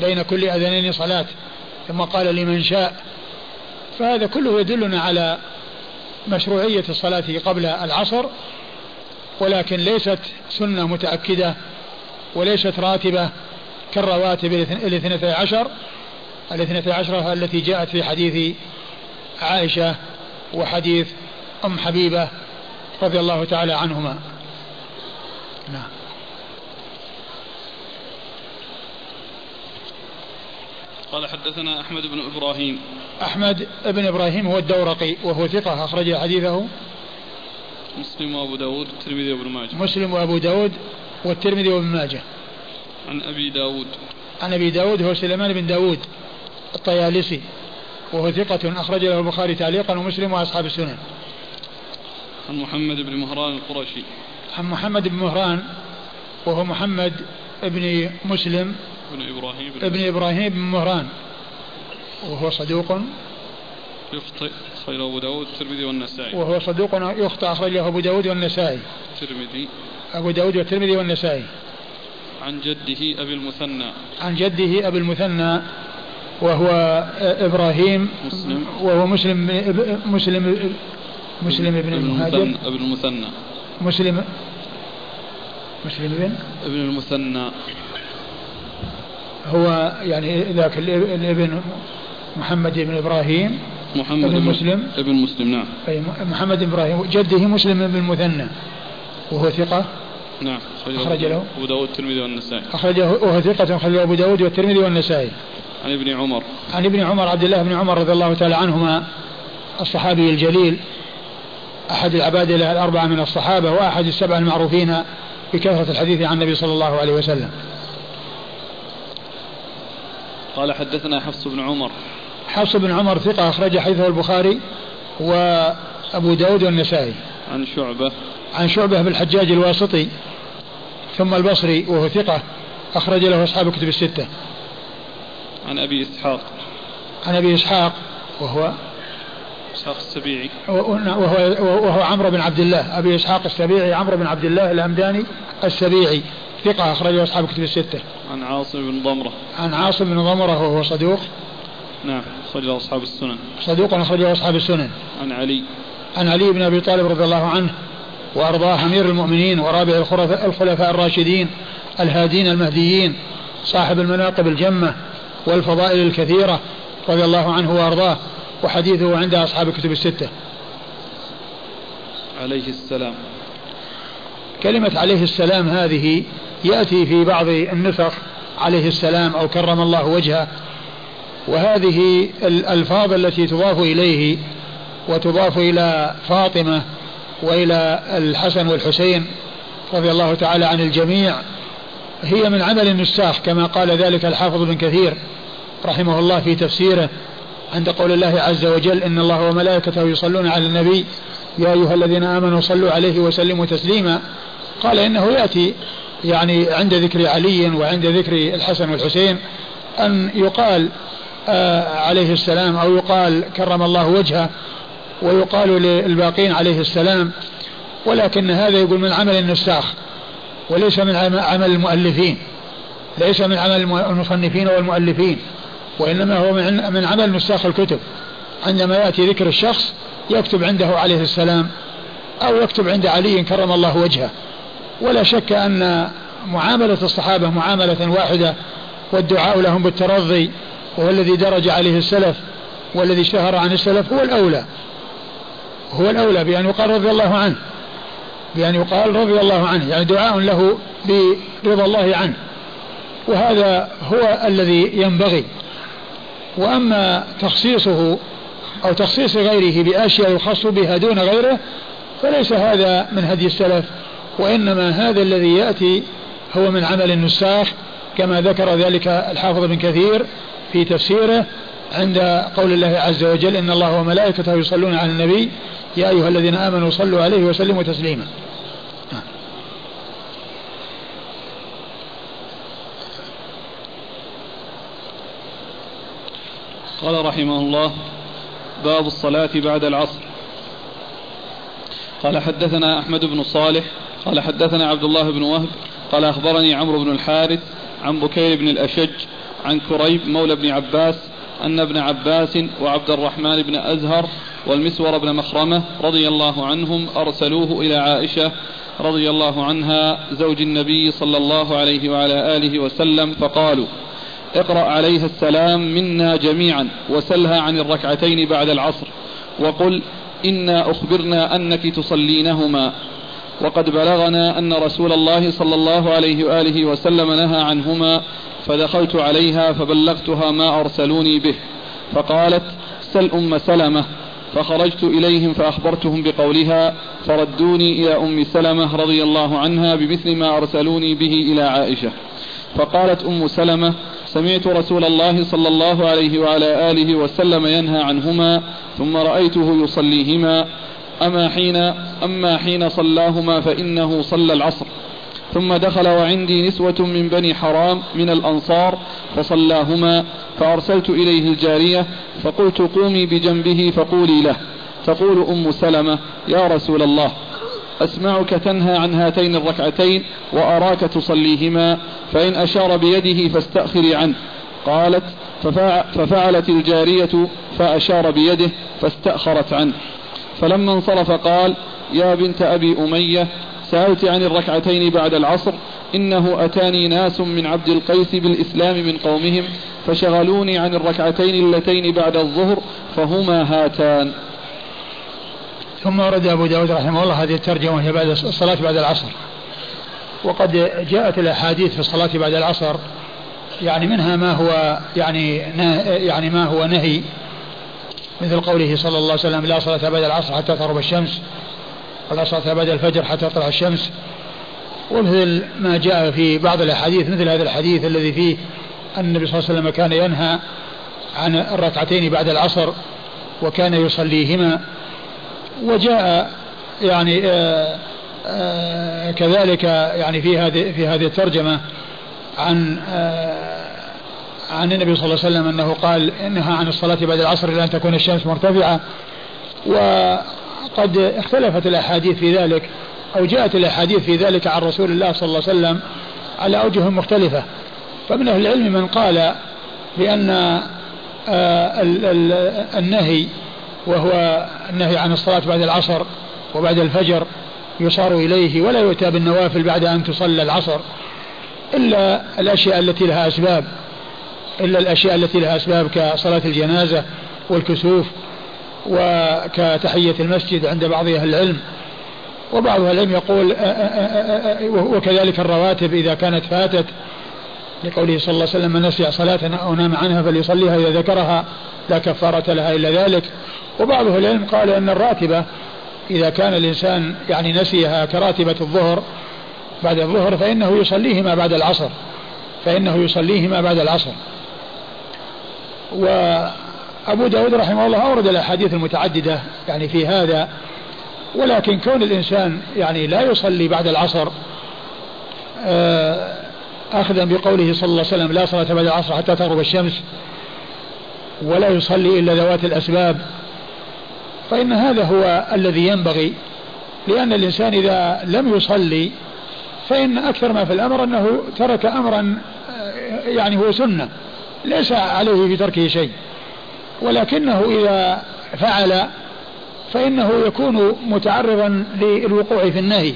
بين كل أذانين صلاة. ثم قال لمن شاء. فهذا كله يدلنا على مشروعية الصلاة قبل العصر ولكن ليست سنة متأكدة وليست راتبة كالرواتب الاثنتي عشر. الاثنتي عشرة التي جاءت في حديث عائشة وحديث أم حبيبة رضي الله تعالى عنهما. نعم. قال حدثنا أحمد بن إبراهيم. أحمد بن إبراهيم هو الدورقي وهو ثقة أخرج حديثه. مسلم وأبو داود والترمذي وابن ماجه. مسلم وأبو داود والترمذي وابن ماجه. عن أبي داود. عن أبي داود هو سليمان بن داود الطيالسي وهو ثقة أخرج له البخاري تعليقا ومسلم وأصحاب السنن. عن محمد بن مهران القرشي. عن محمد بن مهران وهو محمد بن مسلم بن إبراهيم. بن ابن إبراهيم بن مهران. وهو صدوق. يخطئ أخرجه أبو داود الترمذي والنسائي. وهو صدوق يخطئ أخرجه أبو داود والنسائي. الترمذي. أبو داود والترمذي والنسائي. عن جده أبي المثنى. عن جده أبي المثنى. وهو إبراهيم. مسلم. وهو مسلم مسلم مسلم ابن المهاجر ابن المثنى. مسلم. مسلم ابن ابن المثنى. هو يعني ذاك الابن محمد بن إبراهيم محمد بن مسلم. ابن مسلم نعم. أي محمد بن إبراهيم. جده مسلم بن المثنى. وهو ثقة. نعم. أخرج له. أبو داود الترمذي والنسائي. أخرجه. وهو ثقة. أخرجه أبو داود والترمذي والنسائي. عن ابن عمر. عن ابن عمر عبد الله بن عمر رضي الله تعالى عنهما الصحابي الجليل. أحد العباد الأربعة من الصحابة وأحد السبع المعروفين بكثرة الحديث عن النبي صلى الله عليه وسلم. قال حدثنا حفص بن عمر. حفص بن عمر ثقة أخرج حديثه البخاري وأبو داود والنسائي. عن شعبة. عن شعبة بالحجاج الواسطي ثم البصري وهو ثقة أخرج له أصحاب كتب الستة. عن أبي إسحاق. عن أبي إسحاق وهو إسحاق السبيعي. وهو, وهو عمرو بن عبد الله. أبي إسحاق السبيعي عمرو بن عبد الله الهمداني السبيعي. ثقة أخرجه أصحاب كتب الستة. عن عاصم بن ضمرة. عن عاصم بن ضمرة وهو صدوق. نعم أخرجه أصحاب السنن. صدوق أخرجه أصحاب السنن. عن علي. عن علي بن أبي طالب رضي الله عنه وأرضاه أمير المؤمنين ورابع الخلفاء الراشدين الهادين المهديين صاحب المناقب الجمة والفضائل الكثيرة رضي الله عنه وأرضاه وحديثه عند أصحاب الكتب الستة. عليه السلام. كلمة عليه السلام هذه يأتي في بعض النسخ عليه السلام أو كرم الله وجهه وهذه الألفاظ التي تضاف إليه وتضاف إلى فاطمة وإلى الحسن والحسين رضي الله تعالى عن الجميع هي من عمل النساخ كما قال ذلك الحافظ بن كثير رحمه الله في تفسيره عند قول الله عز وجل إن الله وملائكته يصلون على النبي يا أيها الذين آمنوا صلوا عليه وسلموا تسليما. قال إنه يأتي يعني عند ذكر علي وعند ذكر الحسن والحسين أن يقال آه عليه السلام أو يقال كرم الله وجهه ويقال للباقين عليه السلام. ولكن هذا يقول من عمل النساخ وليس من عمل المؤلفين. ليس من عمل المصنفين والمؤلفين وإنما هو من, عمل نساخ الكتب. عندما يأتي ذكر الشخص يكتب عنده عليه السلام أو يكتب عند علي كرم الله وجهه. ولا شك أن معاملة الصحابة معاملة واحدة والدعاء لهم بالترضي وهو الذي درج عليه السلف والذي اشتهر عن السلف هو الأولى. هو الأولى بأن يقال رضي الله عنه بأن يقال رضي الله عنه يعني دعاء له برضا الله عنه. وهذا هو الذي ينبغي. وأما تخصيصه أو تخصيص غيره بأشياء يخص بها دون غيره فليس هذا من هدي السلف وإنما هذا الذي يأتي هو من عمل النساخ كما ذكر ذلك الحافظ بن كثير في تفسيره عند قول الله عز وجل إن الله وملائكته يصلون على النبي يا أيها الذين آمنوا صلوا عليه وسلموا تسليما. قال رحمه الله باب الصلاة بعد العصر. قال حدثنا أحمد بن صالح قال حدثنا عبد الله بن وهب قال أخبرني عمرو بن الحارث عن بكير بن الأشج عن كريب مولى بن عباس أن ابن عباس وعبد الرحمن بن أزهر والمسور بن مخرمة رضي الله عنهم أرسلوه إلى عائشة رضي الله عنها زوج النبي صلى الله عليه وعلى آله وسلم فقالوا اقرأ عليها السلام منا جميعا وسلها عن الركعتين بعد العصر وقل إنا أخبرنا أنك تصلينهما. وقد بلغنا أن رسول الله صلى الله عليه وآله وسلم نهى عنهما فدخلت عليها فبلغتها ما أرسلوني به. فقالت سل أم سلمة. فخرجت إليهم فأخبرتهم بقولها فردوني إلى أم سلمة رضي الله عنها بمثل ما أرسلوني به إلى عائشة. فقالت أم سلمة سمعت رسول الله صلى الله عليه وعلى آله وسلم ينهى عنهما ثم رأيته يصليهما. أما حين أما حين صلاهما فإنه صلى العصر. ثم دخل وعندي نسوة من بني حرام من الأنصار فصلاهما فأرسلت إليه الجارية فقلت قومي بجنبه فقولي له. تقول أم سلمة يا رسول الله. أسمعك تنهى عن هاتين الركعتين وأراك تصليهما فإن أشار بيده فاستأخري عنه. قالت ففعلت الجارية فأشار بيده فاستأخرت عنه. فلما انصرف قال يا بنت أبي أمية سألت عن الركعتين بعد العصر إنه أتاني ناس من عبد القيس بالإسلام من قومهم فشغلوني عن الركعتين اللتين بعد الظهر فهما هاتان. ثم ورد أبو داود رحمه الله هذه الترجمة وهي بعد الصلاة بعد العصر. وقد جاءت الأحاديث في الصلاة بعد العصر يعني منها ما هو يعني يعني ما هو نهي مثل قوله صلى الله عليه وسلم لا صلاة بعد العصر حتى تغرب الشمس ولا صلاة بعد الفجر حتى تطلع الشمس. ومثل ما جاء في بعض الأحاديث مثل هذا الحديث الذي فيه أن النبي صلى الله عليه وسلم كان ينهى عن الركعتين بعد العصر وكان يصليهما وجاء يعني آآ آآ كذلك يعني في هذه في هذه الترجمة عن عن النبي صلى الله عليه وسلم أنه قال إنها عن الصلاة بعد العصر إلى ان تكون الشمس مرتفعة. وقد اختلفت الأحاديث في ذلك أو جاءت الأحاديث في ذلك عن رسول الله صلى الله عليه وسلم على أوجه مختلفة. فمن أهل العلم من قال بأن النهي وهو النهي عن الصلاة بعد العصر وبعد الفجر يصار إليه ولا يؤتى بالنوافل بعد أن تصلى العصر إلا الأشياء التي لها أسباب إلا الأشياء التي لها أسباب كصلاة الجنازة والكسوف وكتحية المسجد عند بعض أهل العلم. وبعض أهل العلم يقول وكذلك الرواتب إذا كانت فاتت لقوله صلى الله عليه وسلم من نسي صلاة أو نام عنها فليصليها إذا ذكرها لا كفارة لها إلا ذلك. وبعض أهل العلم قال أن الراتبة إذا كان الإنسان يعني نسيها كراتبة الظهر بعد الظهر فإنه يصليهما بعد العصر فإنه يصليهما بعد العصر. وأبو داود رحمه الله أورد الأحاديث المتعددة يعني في هذا ولكن كون الإنسان يعني لا يصلي بعد العصر أخذا بقوله صلى الله عليه وسلم لا صلاة بعد العصر حتى تغرب الشمس ولا يصلي إلا ذوات الأسباب فإن هذا هو الذي ينبغي لأن الإنسان إذا لم يصلي فإن أكثر ما في الأمر أنه ترك أمرا يعني هو سنة ليس عليه في تركه شيء. ولكنه إذا فعل فإنه يكون متعرضا للوقوع في النهي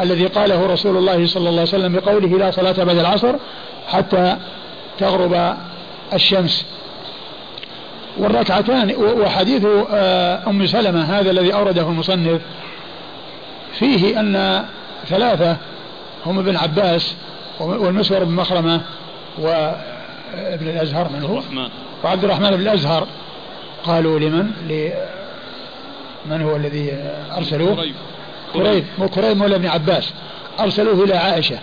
الذي قاله رسول الله صلى الله عليه وسلم بقوله لا صلاة بعد العصر حتى تغرب الشمس. والركعتان وحديث آه، أم سلمة هذا الذي أورده المصنف فيه أن ثلاثة هم ابن عباس والمسور بن مخرمة وابن الأزهر من هو؟ وعبد الرحمن بن الأزهر قالوا لمن؟ من هو الذي أرسلوه؟ قريب قريب مو قريب مولى ابن عباس أرسلوه إلى عائشة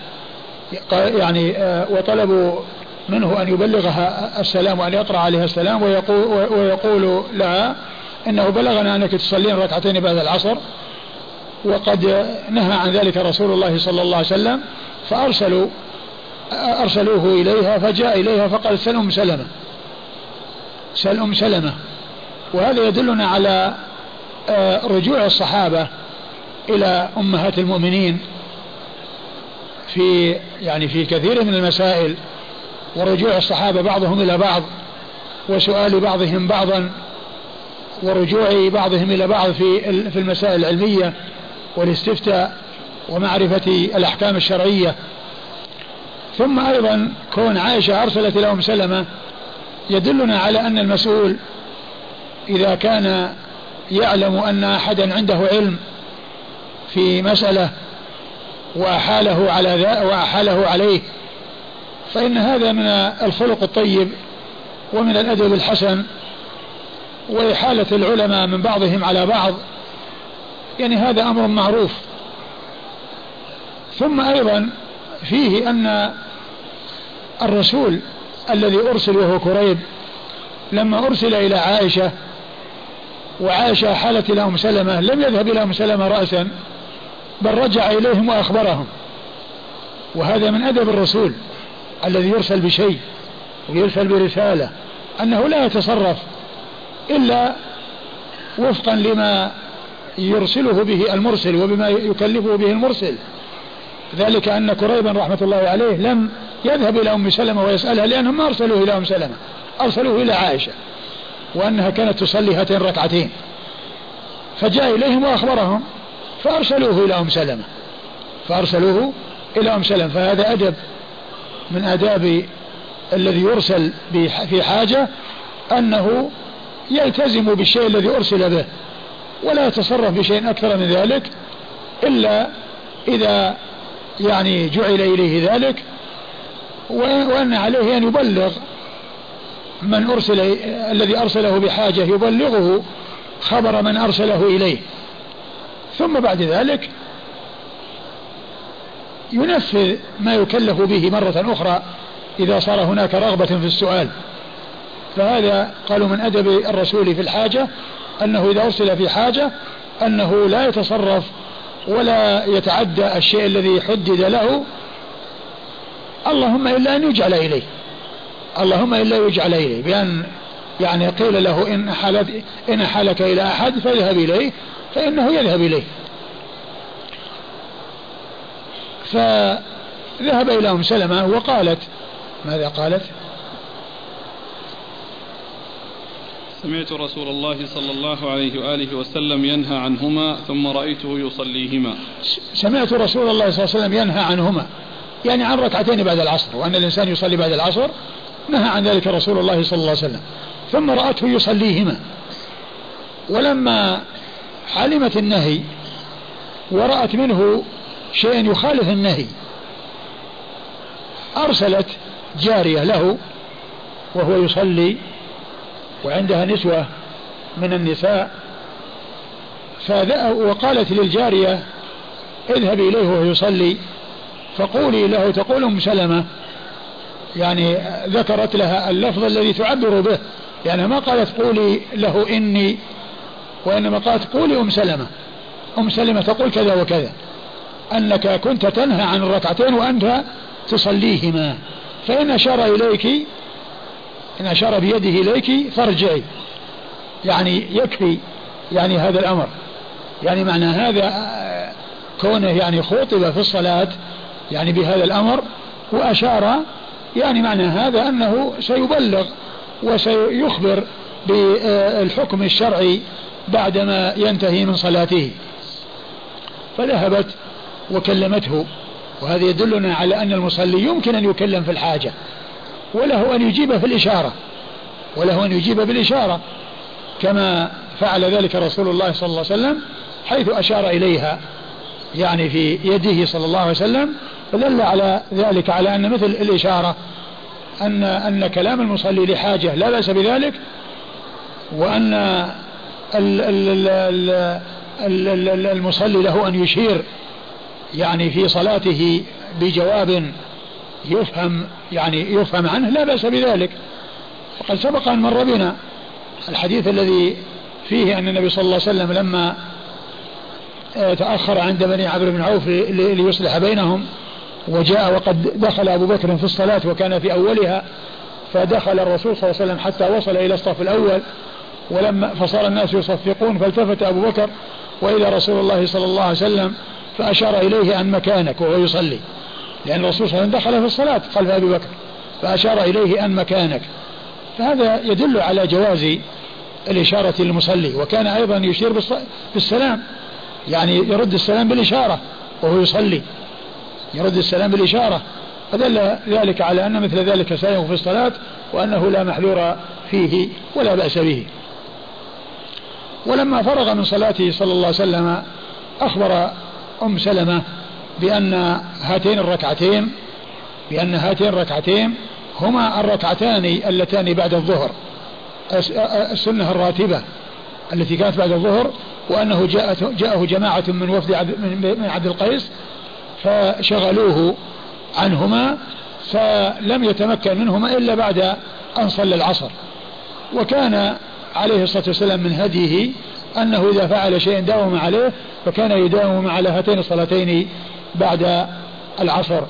يعني آه، وطلبوا منه أن يبلغها السلام وأن يقرأ عليها السلام ويقول, ويقول لها إنه بلغنا أنك تصلين ركعتين بعد العصر وقد نهى عن ذلك رسول الله صلى الله عليه وسلم فأرسلوا أرسلوه إليها فجاء إليها فقال سل أم سلمة. سل أم سلمة. وهذا يدلنا على آه، رجوع الصحابة إلى أمهات المؤمنين في يعني في كثير من المسائل. ورجوع الصحابة بعضهم إلى بعض وسؤال بعضهم بعضا ورجوع بعضهم إلى بعض في في المسائل العلمية والاستفتاء ومعرفة الأحكام الشرعية. ثم أيضا كون عائشة أرسلت إلى أم سلمة يدلنا على أن المسؤول إذا كان يعلم أن أحدا عنده علم في مسألة وأحاله على ذا وأحاله عليه فإن هذا من الخلق الطيب ومن الأدب الحسن وإحالة العلماء من بعضهم على بعض يعني هذا أمر معروف. ثم أيضا فيه أن الرسول الذي أرسل وهو كريب لما أرسل إلى عائشة وعائشة حالت إلى أم سلمة لم يذهب إلى أم سلمة رأسا بل رجع إليهم وأخبرهم. وهذا من أدب الرسول. الذي يرسل بشيء ويرسل برسالة أنه لا يتصرف إلا وفقا لما يرسله به المرسل وبما يكلفه به المرسل. ذلك أن كريبا رحمة الله عليه لم يذهب إلى أم سلمة ويسألها لأنهم ما أرسلوه إلى أم سلمة أرسلوه إلى عائشة وأنها كانت تصلي هاتين الركعتين. فجاء إليهم وأخبرهم فأرسلوه إلى أم سلمة فأرسلوه إلى أم سلمة فهذا أدب من آداب الذي يرسل في حاجة أنه يلتزم بالشيء الذي أرسل به ولا يتصرف بشيء أكثر من ذلك إلا إذا يعني جعل إليه ذلك وأن عليه أن يبلغ من أرسل الذي أرسله بحاجة يبلغه خبر من أرسله إليه. ثم بعد ذلك ينفذ ما يكلف به مرة أخرى إذا صار هناك رغبة في السؤال. فهذا قالوا من أدب الرسول في الحاجة أنه إذا أرسل في حاجة أنه لا يتصرف ولا يتعدى الشيء الذي حدد له. اللهم إلا أن يجعل إليه. اللهم إلا يجعل إليه. بأن يعني قيل له إن حالت إن حالك إلى أحد فاذهب إليه فإنه يذهب إليه. فذهب إلى أم سلمة وقالت ماذا قالت؟ سمعت رسول الله صلى الله عليه وآله وسلم ينهى عنهما ثم رأيته يصليهما. سمعت رسول الله صلى الله عليه وسلم ينهى عنهما يعني عن ركعتين بعد العصر وأن الإنسان يصلي بعد العصر نهى عن ذلك رسول الله صلى الله عليه وسلم ثم رأته يصليهما. ولما علمت النهي ورأت منه شيء يخالف النهي. أرسلت جارية له وهو يصلي وعندها نسوة من النساء. وقالت للجارية اذهبي إليه وهو يصلي. فقولي له تقول أم سلمة يعني ذكرت لها اللفظ الذي تعبر به. يعني ما قالت قولي له إني وإنما قالت قولي أم سلمة. أم سلمة تقول كذا وكذا. أنك كنت تنهى عن الركعتين وأنت تصليهما. فإن أشار إليك إن أشار بيده إليك فارجعي يعني يكفي يعني هذا الأمر. يعني معنى هذا كونه يعني خوطب في الصلاة يعني بهذا الأمر وأشار يعني معنى هذا أنه سيبلغ وسيخبر بالحكم الشرعي بعدما ينتهي من صلاته. فذهبت وكلمته. وهذا يدلنا على أن المصلي يمكن أن يكلم في الحاجة وله أن يجيب في الإشارة وله أن يجيب بالإشارة كما فعل ذلك رسول الله صلى الله عليه وسلم حيث أشار إليها يعني في يده صلى الله عليه وسلم فدل على ذلك على أن مثل الإشارة أن أن كلام المصلي لحاجة لا بأس بذلك وأن المصلي له أن يشير يعني في صلاته بجواب يفهم يعني يفهم عنه لا بأس بذلك. وقد سبق أن مر بنا الحديث الذي فيه أن النبي صلى الله عليه وسلم لما آه، تأخر عند بني عبد بن عوف ليصلح بينهم وجاء وقد دخل أبو بكر في الصلاة وكان في أولها فدخل الرسول صلى الله عليه وسلم حتى وصل إلى الصف الأول ولما فصار الناس يصفقون فالتفت أبو بكر وإلى رسول الله صلى الله عليه وسلم فأشار إليه أن مكانك وهو يصلي. لأن الرسول صلى الله عليه وسلم دخل في الصلاة خلف أبي بكر. فأشار إليه أن مكانك. فهذا يدل على جواز الإشارة للمصلي. وكان أيضا يشير بالسلام. يعني يرد السلام بالإشارة وهو يصلي. يرد السلام بالإشارة. فدل ذلك على أن مثل ذلك سائغ في الصلاة وأنه لا محذور فيه ولا بأس به. ولما فرغ من صلاته صلى الله عليه وسلم أخبر أم سلمة بأن هاتين الركعتين بأن هاتين الركعتين هما الركعتان اللتان بعد الظهر السنة الراتبة التي كانت بعد الظهر وأنه جاءت جاءه جماعة من وفد من عبد القيس فشغلوه عنهما فلم يتمكن منهما إلا بعد أن صلى العصر. وكان عليه الصلاة والسلام من هديه أنه إذا فعل شيئا داوم عليه فكان يداوم على هاتين الصلاتين بعد العصر.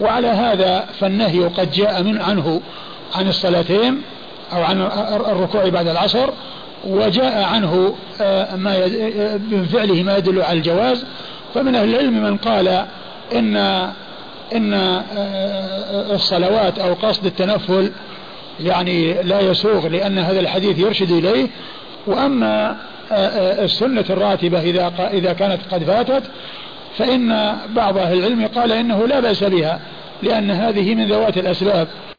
وعلى هذا فالنهي قد جاء من عنه عن الصلاتين أو عن الركوع بعد العصر وجاء عنه آه، ما آه، من فعله ما يدل على الجواز. فمن أهل العلم من قال إن إن آه، الصلوات أو قصد التنفل يعني لا يسوغ لأن هذا الحديث يرشد إليه. وأما السنة الراتبة إذا إذا كانت قد فاتت فإن بعض أهل العلم قال إنه لا بأس بها لأن هذه من ذوات الأسباب.